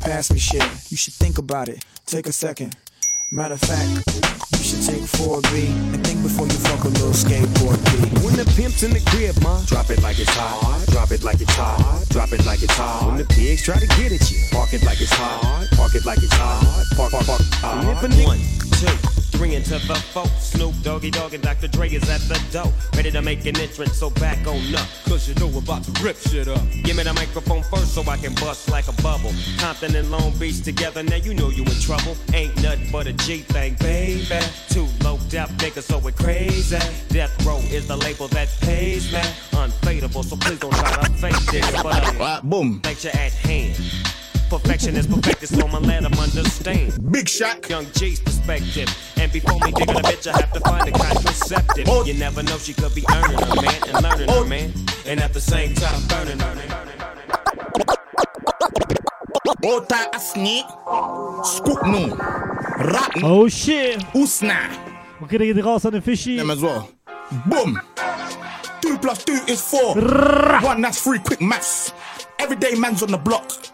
pass me shit. You should think about it. Take a second. Matter of fact, you should take 4B and think before you fuck a little skateboard B. When the pimp's in the crib, ma, drop it like it's hot. Drop it like it's hot. Drop it like it's hot. When the pigs try to get at you, park it like it's hot. Park it like it's hot. Park, park, park. And if a nigga- One, two, three to the four. Snoop Doggy Dogg and Dr. Dre is at the door. Ready to make an entrance, so back on up. Cause you know we're about to rip shit up. Give me the microphone first so I can bust like a bubble. Compton and Long Beach together, now you know you in trouble. Ain't nothing but a G thing, baby. Too low depth niggas, so we're crazy. Death Row is the label that pays me. Unfadable, so please don't try to fake this. But uh, boom. Lecture at hand. Perfection is perfected, so I'ma let 'em understand. Big shot. Young G's perspective. And before me digging a bitch, I have to find a contraceptive. Oh. You never know, she could be earning her man and learning her oh. man. And at the same time, burning her. Ota asni, scoop no, rap Oh shit. Usna. Okay, dann geht die raus an den Fischi. Them as well. Boom. Two plus two is four. One, that's three. Quick maths. Everyday man's on the block.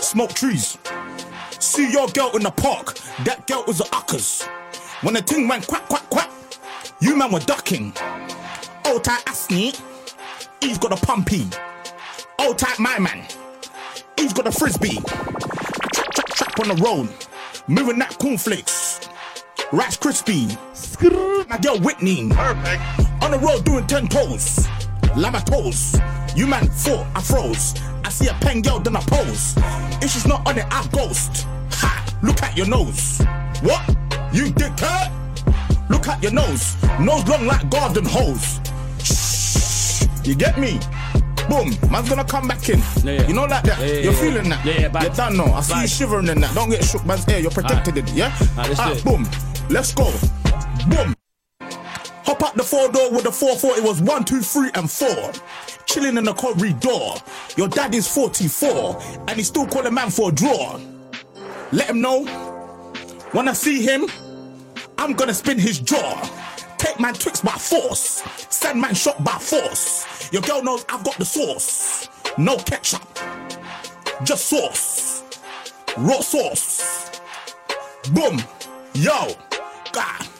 Smoke trees. See your girl in the park. That girl was a uckers. When the thing went quack, quack, quack, you man were ducking. Old tight Asney, he's got a pumpy. Old tight my man, he's got a frisbee. Trap, trap, trap on the road. Moving that cornflakes. Rice crispy. My girl Whitney. Perfect. On the road doing 10 toes. Lavatos. You man thought I froze. I see a pen girl, then I pose. If she's not on it, I ghost. Ha! Look at your nose. What? You dickhead? Look at your nose. Nose long like garden hose. Shh. You get me? Boom. Man's gonna come back in. You know like that. Yeah, yeah, You're yeah. feeling that. Yeah, yeah, bad. You don't know. I see you shivering in that. Don't get shook, man's ear. You're protected in it, yeah? Alright, let's Ah, boom. Let's go. Boom. Hop out the four door with the 4-4, it was one, two, three, and four. Chilling in the corridor. Your dad is 44, and he's still calling man for a draw. Let him know. When I see him, I'm gonna spin his jaw. Take man tricks by force. Send man shot by force. Your girl knows I've got the sauce. No ketchup. Just sauce. Raw sauce. Boom. Yo. God.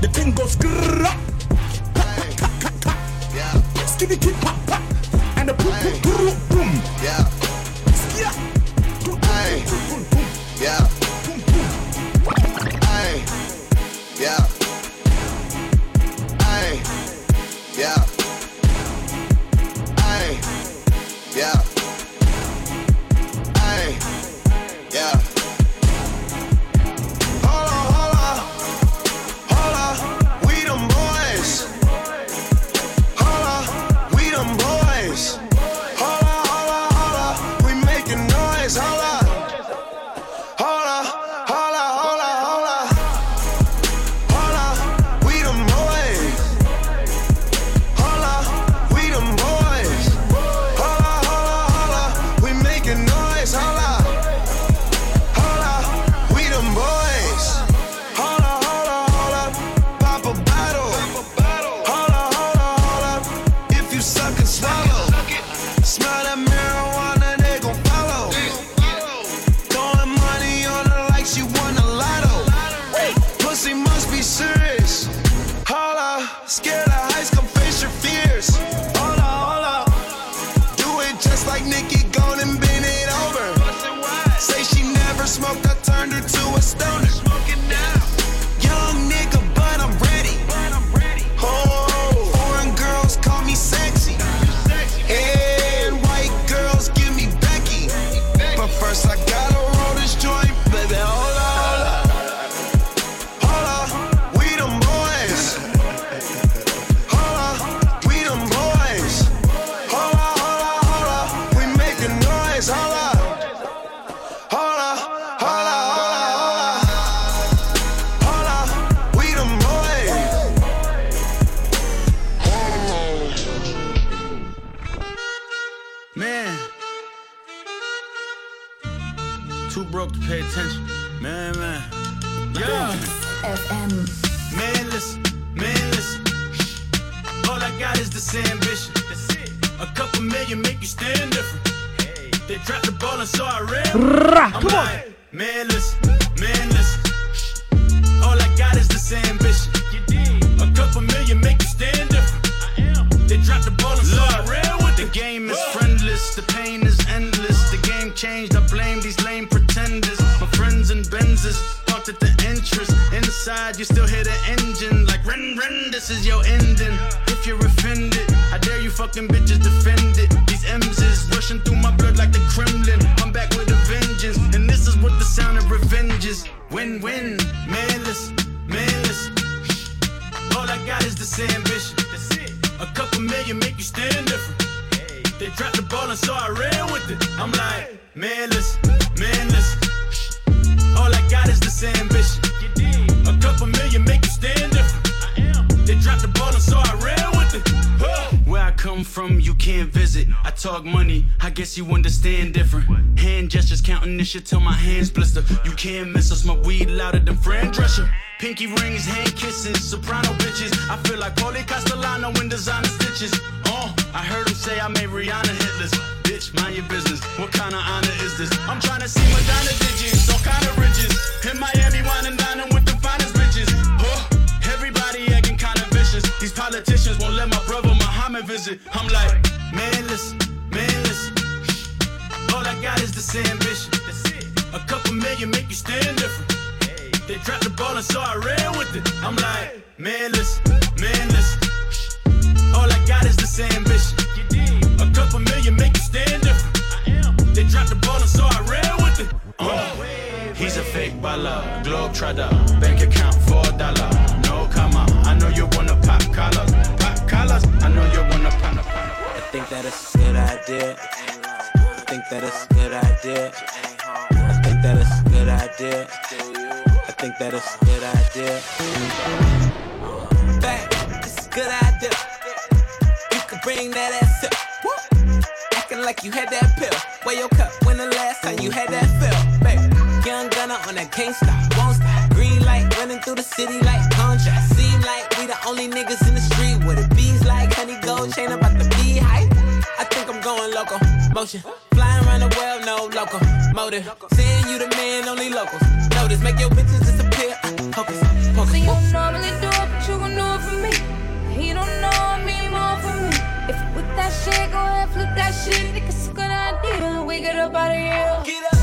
The thing goes grrrr. Skinny kick pop pop. And the poop poop poop boom. Yeah. Yeah. Yeah. Yeah. Yeah. Hey. Yeah. Dropped the ball and so I ran with it. I'm like, man, listen, man, listen. All I got is this ambition. A couple million make you stand different. They dropped the ball and so I ran with it. Where I come from, you can't visit. I talk money, I guess you understand different. Hand gestures counting this shit till my hands blister. You can't miss us, my weed louder than Fran Drescher. Pinky rings, hand kisses, soprano bitches. I feel like Paulie Castellano in designer stitches. Oh, I heard him say I made Rihanna hitless. Bitch, mind your business. What kind of honor is this? I'm trying to see Madonna digits, all kind of riches. In Miami, wine and dining with the finest bitches. Oh, everybody acting kind of vicious. These politicians won't let my brother Muhammad visit. I'm like, man, listen, man, listen. All I got is this ambition. A couple million make you stand different. They dropped the ball and so I ran with it. I'm like, man, listen, man, listen. All I got is this this ambition. A couple million make you stand different. They dropped the ball and so I ran with it. Uh, he's a fake baller, globe trotter, bank account for a dollar. No comma, I know you wanna pop collars, pop collars. I know you wanna pop. I think that it's a good idea. I think that it's a good idea. I think that it's a good idea. I think that it's a good idea. That ass up. Acting like you had that pill. Wear your cup when the last time you had that fill, baby. Young gunner on that can't stop, won't stop. Green light running through the city like contrast. Seem like we the only niggas in the street with it. Bees like honey gold chain about the beehive. I think I'm going local. Motion. Flying around the world, no local. Motive. Saying you the man, only locals. Notice, make your bitches disappear. That shit, go ahead, flip that shit. Think it's a good idea. We get up out of here. Get up.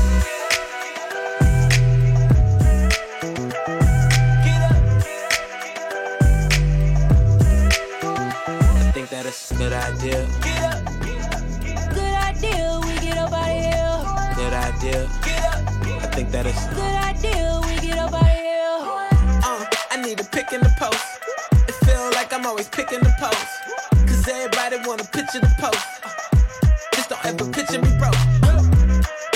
I think that it's a good idea. Good idea. We get up out of here. Good idea. I think that it's a Good idea. We get up out of here. Uh, I need a pick in the post. It feel like I'm always picking the post. Cause everybody wanna picture the post. Just don't ever picture me broke.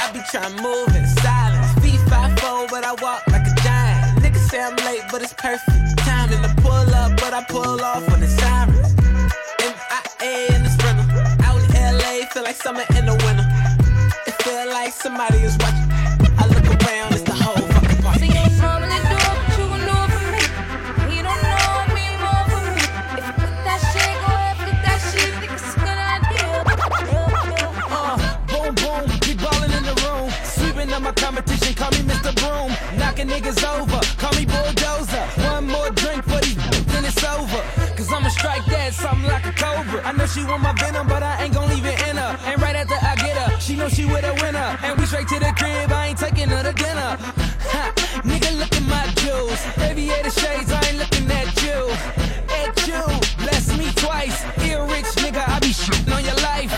I be trying to move in silence. Feet five four, but I walk like a giant. Niggas say I'm late, but it's perfect. Timing to pull up, but I pull off when it's sirens. MIA in the sprinter. Out in LA, feel like summer in the winter. It feel like somebody is watching. Knocking niggas over, call me Bulldozer. One more drink for these, then it's over. Cause I'ma strike that, something like a cobra. I know she want my venom, but I ain't gon' leave it in her. And right after I get her, she know she with a winner. And we straight to the crib, I ain't taking her to dinner. Ha, nigga, look at my jewels. Aviator shades, I ain't looking at you. At you, bless me twice. Ear rich, nigga, I be shitting on your life.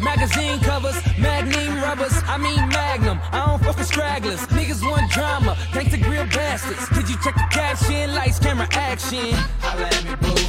Magazine covers, magnum rubbers, I mean magnum. I don't fuck with stragglers. Drama, thanks to grill bastards. Did you check the cash caption? Lights, camera, action. Holla at me, boo.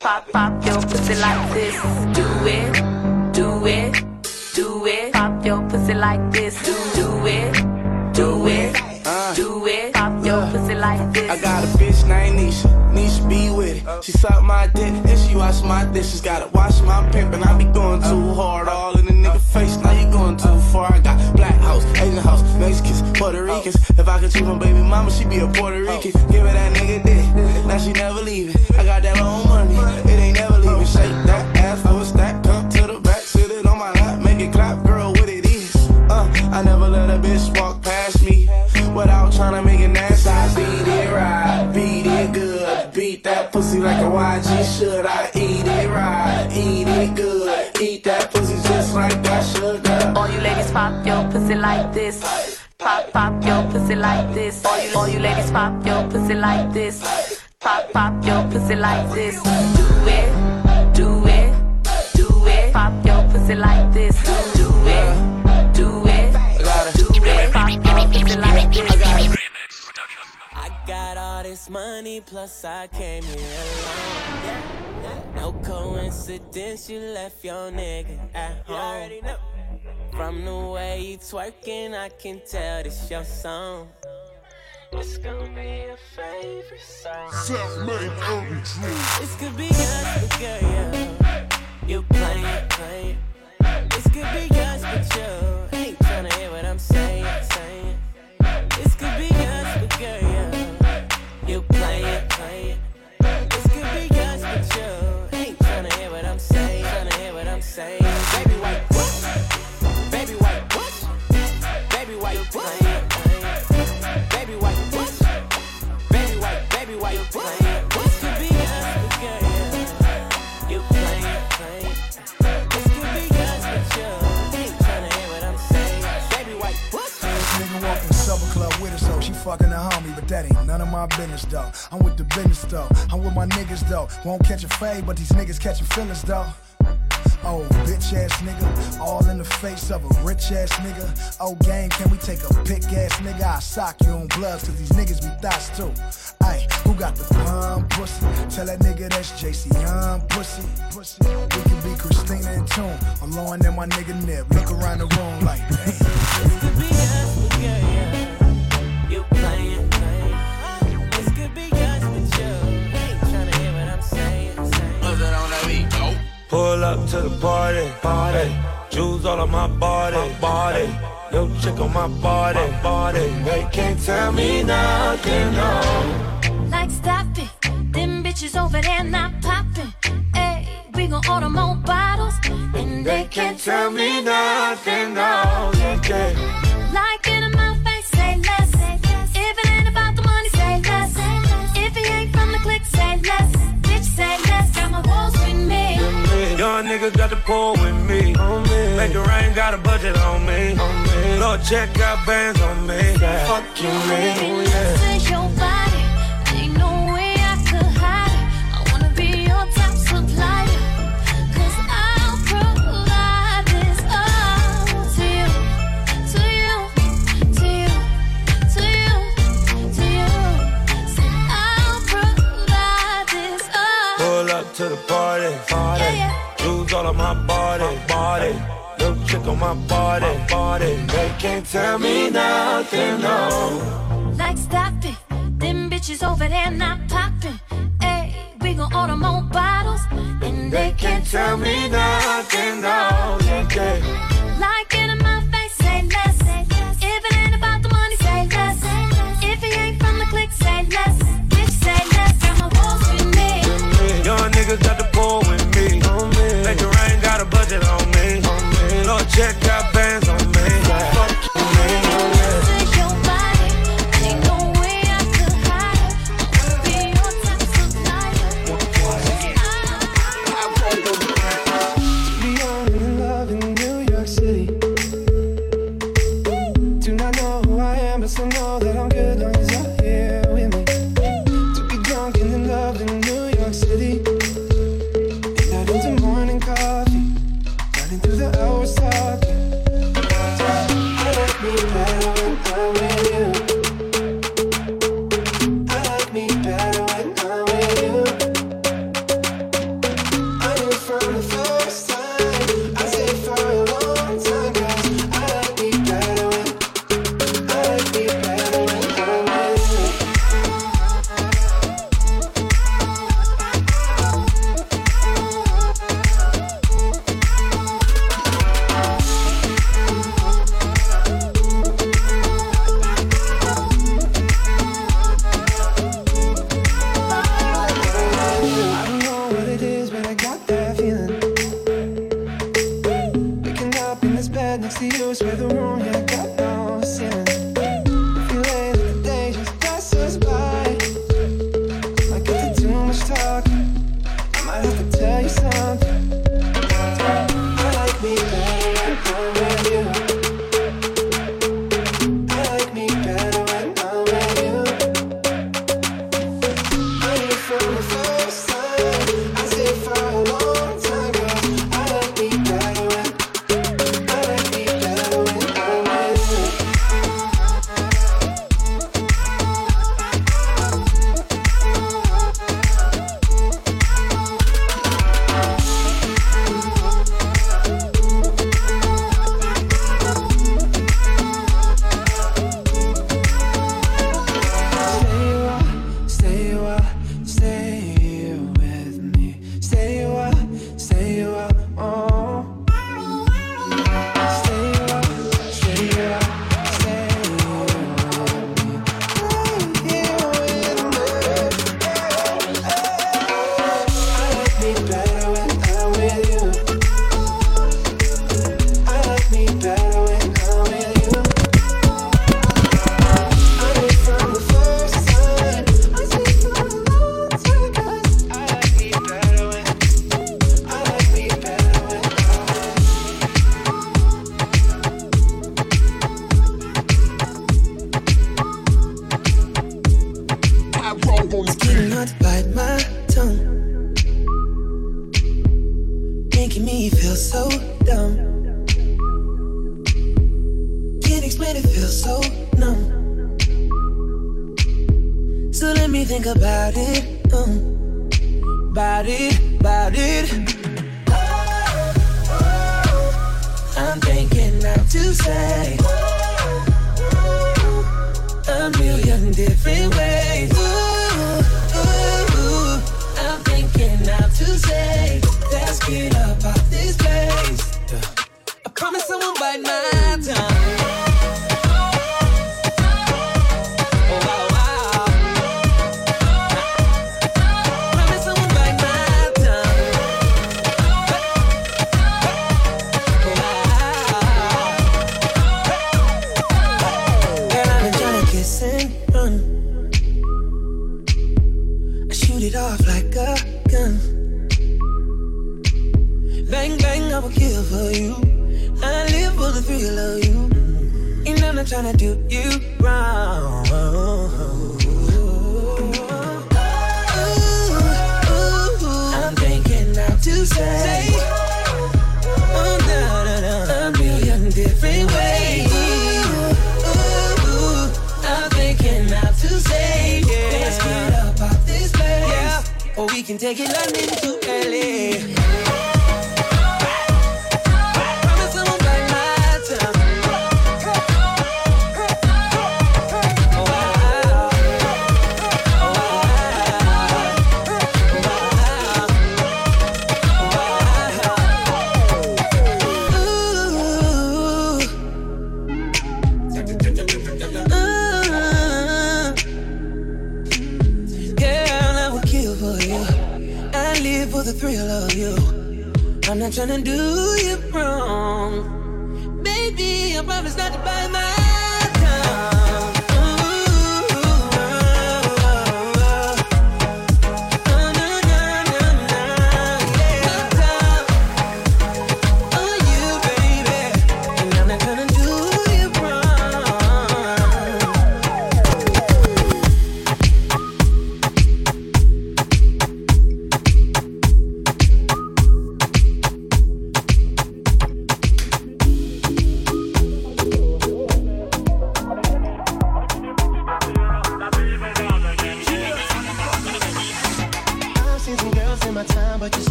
Pop, pop your pussy like this. Do it, do it, do it. Pop your pussy like this. Do, do it, do it, uh. do it. Pop your pussy like this. I got a bitch named Nisha. Nisha be with it. She suck my dick and she wash my dishes. Gotta wash my pimp and I be going too hard. All in the nigga face. Now you going too far. I got black house, Asian house, Mexicans, Puerto Ricans. If I could choose my baby mama, she be a Puerto Rican. Give her that nigga dick. Now she never leaving. Without trying to make it nasty. I beat it right, beat it good. Beat that pussy like a YG should. I eat it right, eat it good. Eat that pussy just like that should. All you ladies pop your pussy like this. Pop, pop your pussy like this. All you, all you ladies pop your pussy like this. Pop, pop your pussy like this. Do it, do it, do it. Pop your pussy like this. All this money, plus I came here alone. No coincidence, you left your nigga at home. From the way you twerking, I can tell this your song. What's gonna be your favorite song? Self-made urban This could be us, but girl, yeah. You playing, playing. This could be us, but you ain't tryna hear what I'm saying, saying. This could be us, but girl, yeah. You playing, playing. This could be us, but you ain't tryna hear what I'm saying, tryna hear what I'm saying. Fucking a homie, but that ain't none of my business though. I'm with the business though. I'm with my niggas though. Won't catch a fade, but these niggas catching feelings though. Oh, bitch ass nigga, all in the face of a rich ass nigga. Oh, gang, can we take a pick ass nigga? I sock you on bloods, cause these niggas be thoughts too. Ay, who got the pump pussy? Tell that nigga that's JC Young pussy. pussy. We can be Christina and Tune. Lowering in my nigga nip. Look around the room like, damn. Pull up to the party, party. Jewels all on my body, body. Yo, chick on my body, body. They can't tell me nothing, no. Like stop it, them bitches over there not popping. Hey, we gon' order more bottles, and They can't tell me nothing, no. Yeah, yeah. Like in my Young niggas got the pull with me. Make the rain got a budget on me. Lord check got bands on me. Fuck you, man. Oh, yeah. On my body, body. Yo, chick on my body, body. They can't tell me nothing, no. Like stop them bitches over there not popping. Hey, we gon' order more bottles, and they can't Tell me nothing, no. Like it in my face, say less. Rain got a budget on me. Lord check got bands on me. Fuck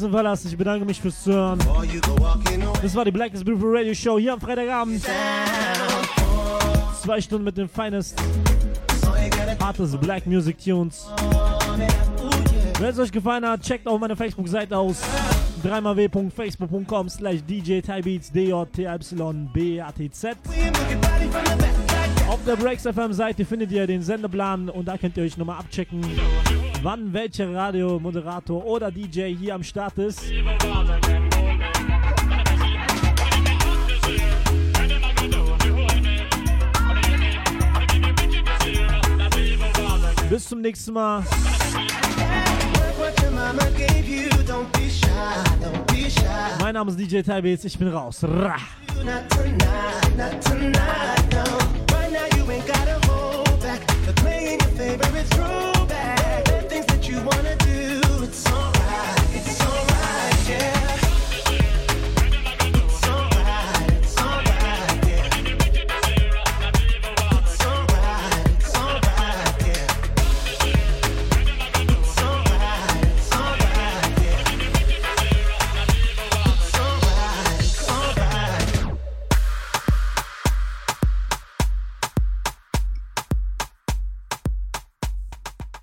Jason Wallace. Ich bedanke mich fürs Zuhören. Das war die Black is Beautiful Radio Show hier am Freitagabend. Zwei Stunden mit den Finest. hartest Black Music Tunes. Wenn es euch gefallen hat, checkt auch meine Facebook-Seite aus. www.facebook.com slash djtybeats d j t y b a t z Auf der Breaks FM-Seite findet ihr den Sendeplan und da könnt ihr euch nochmal abchecken wann welcher Radiomoderator oder DJ hier am Start ist. Bis zum nächsten Mal. Mein Name ist DJ Taibiz, ich bin raus. Rah. favorite room.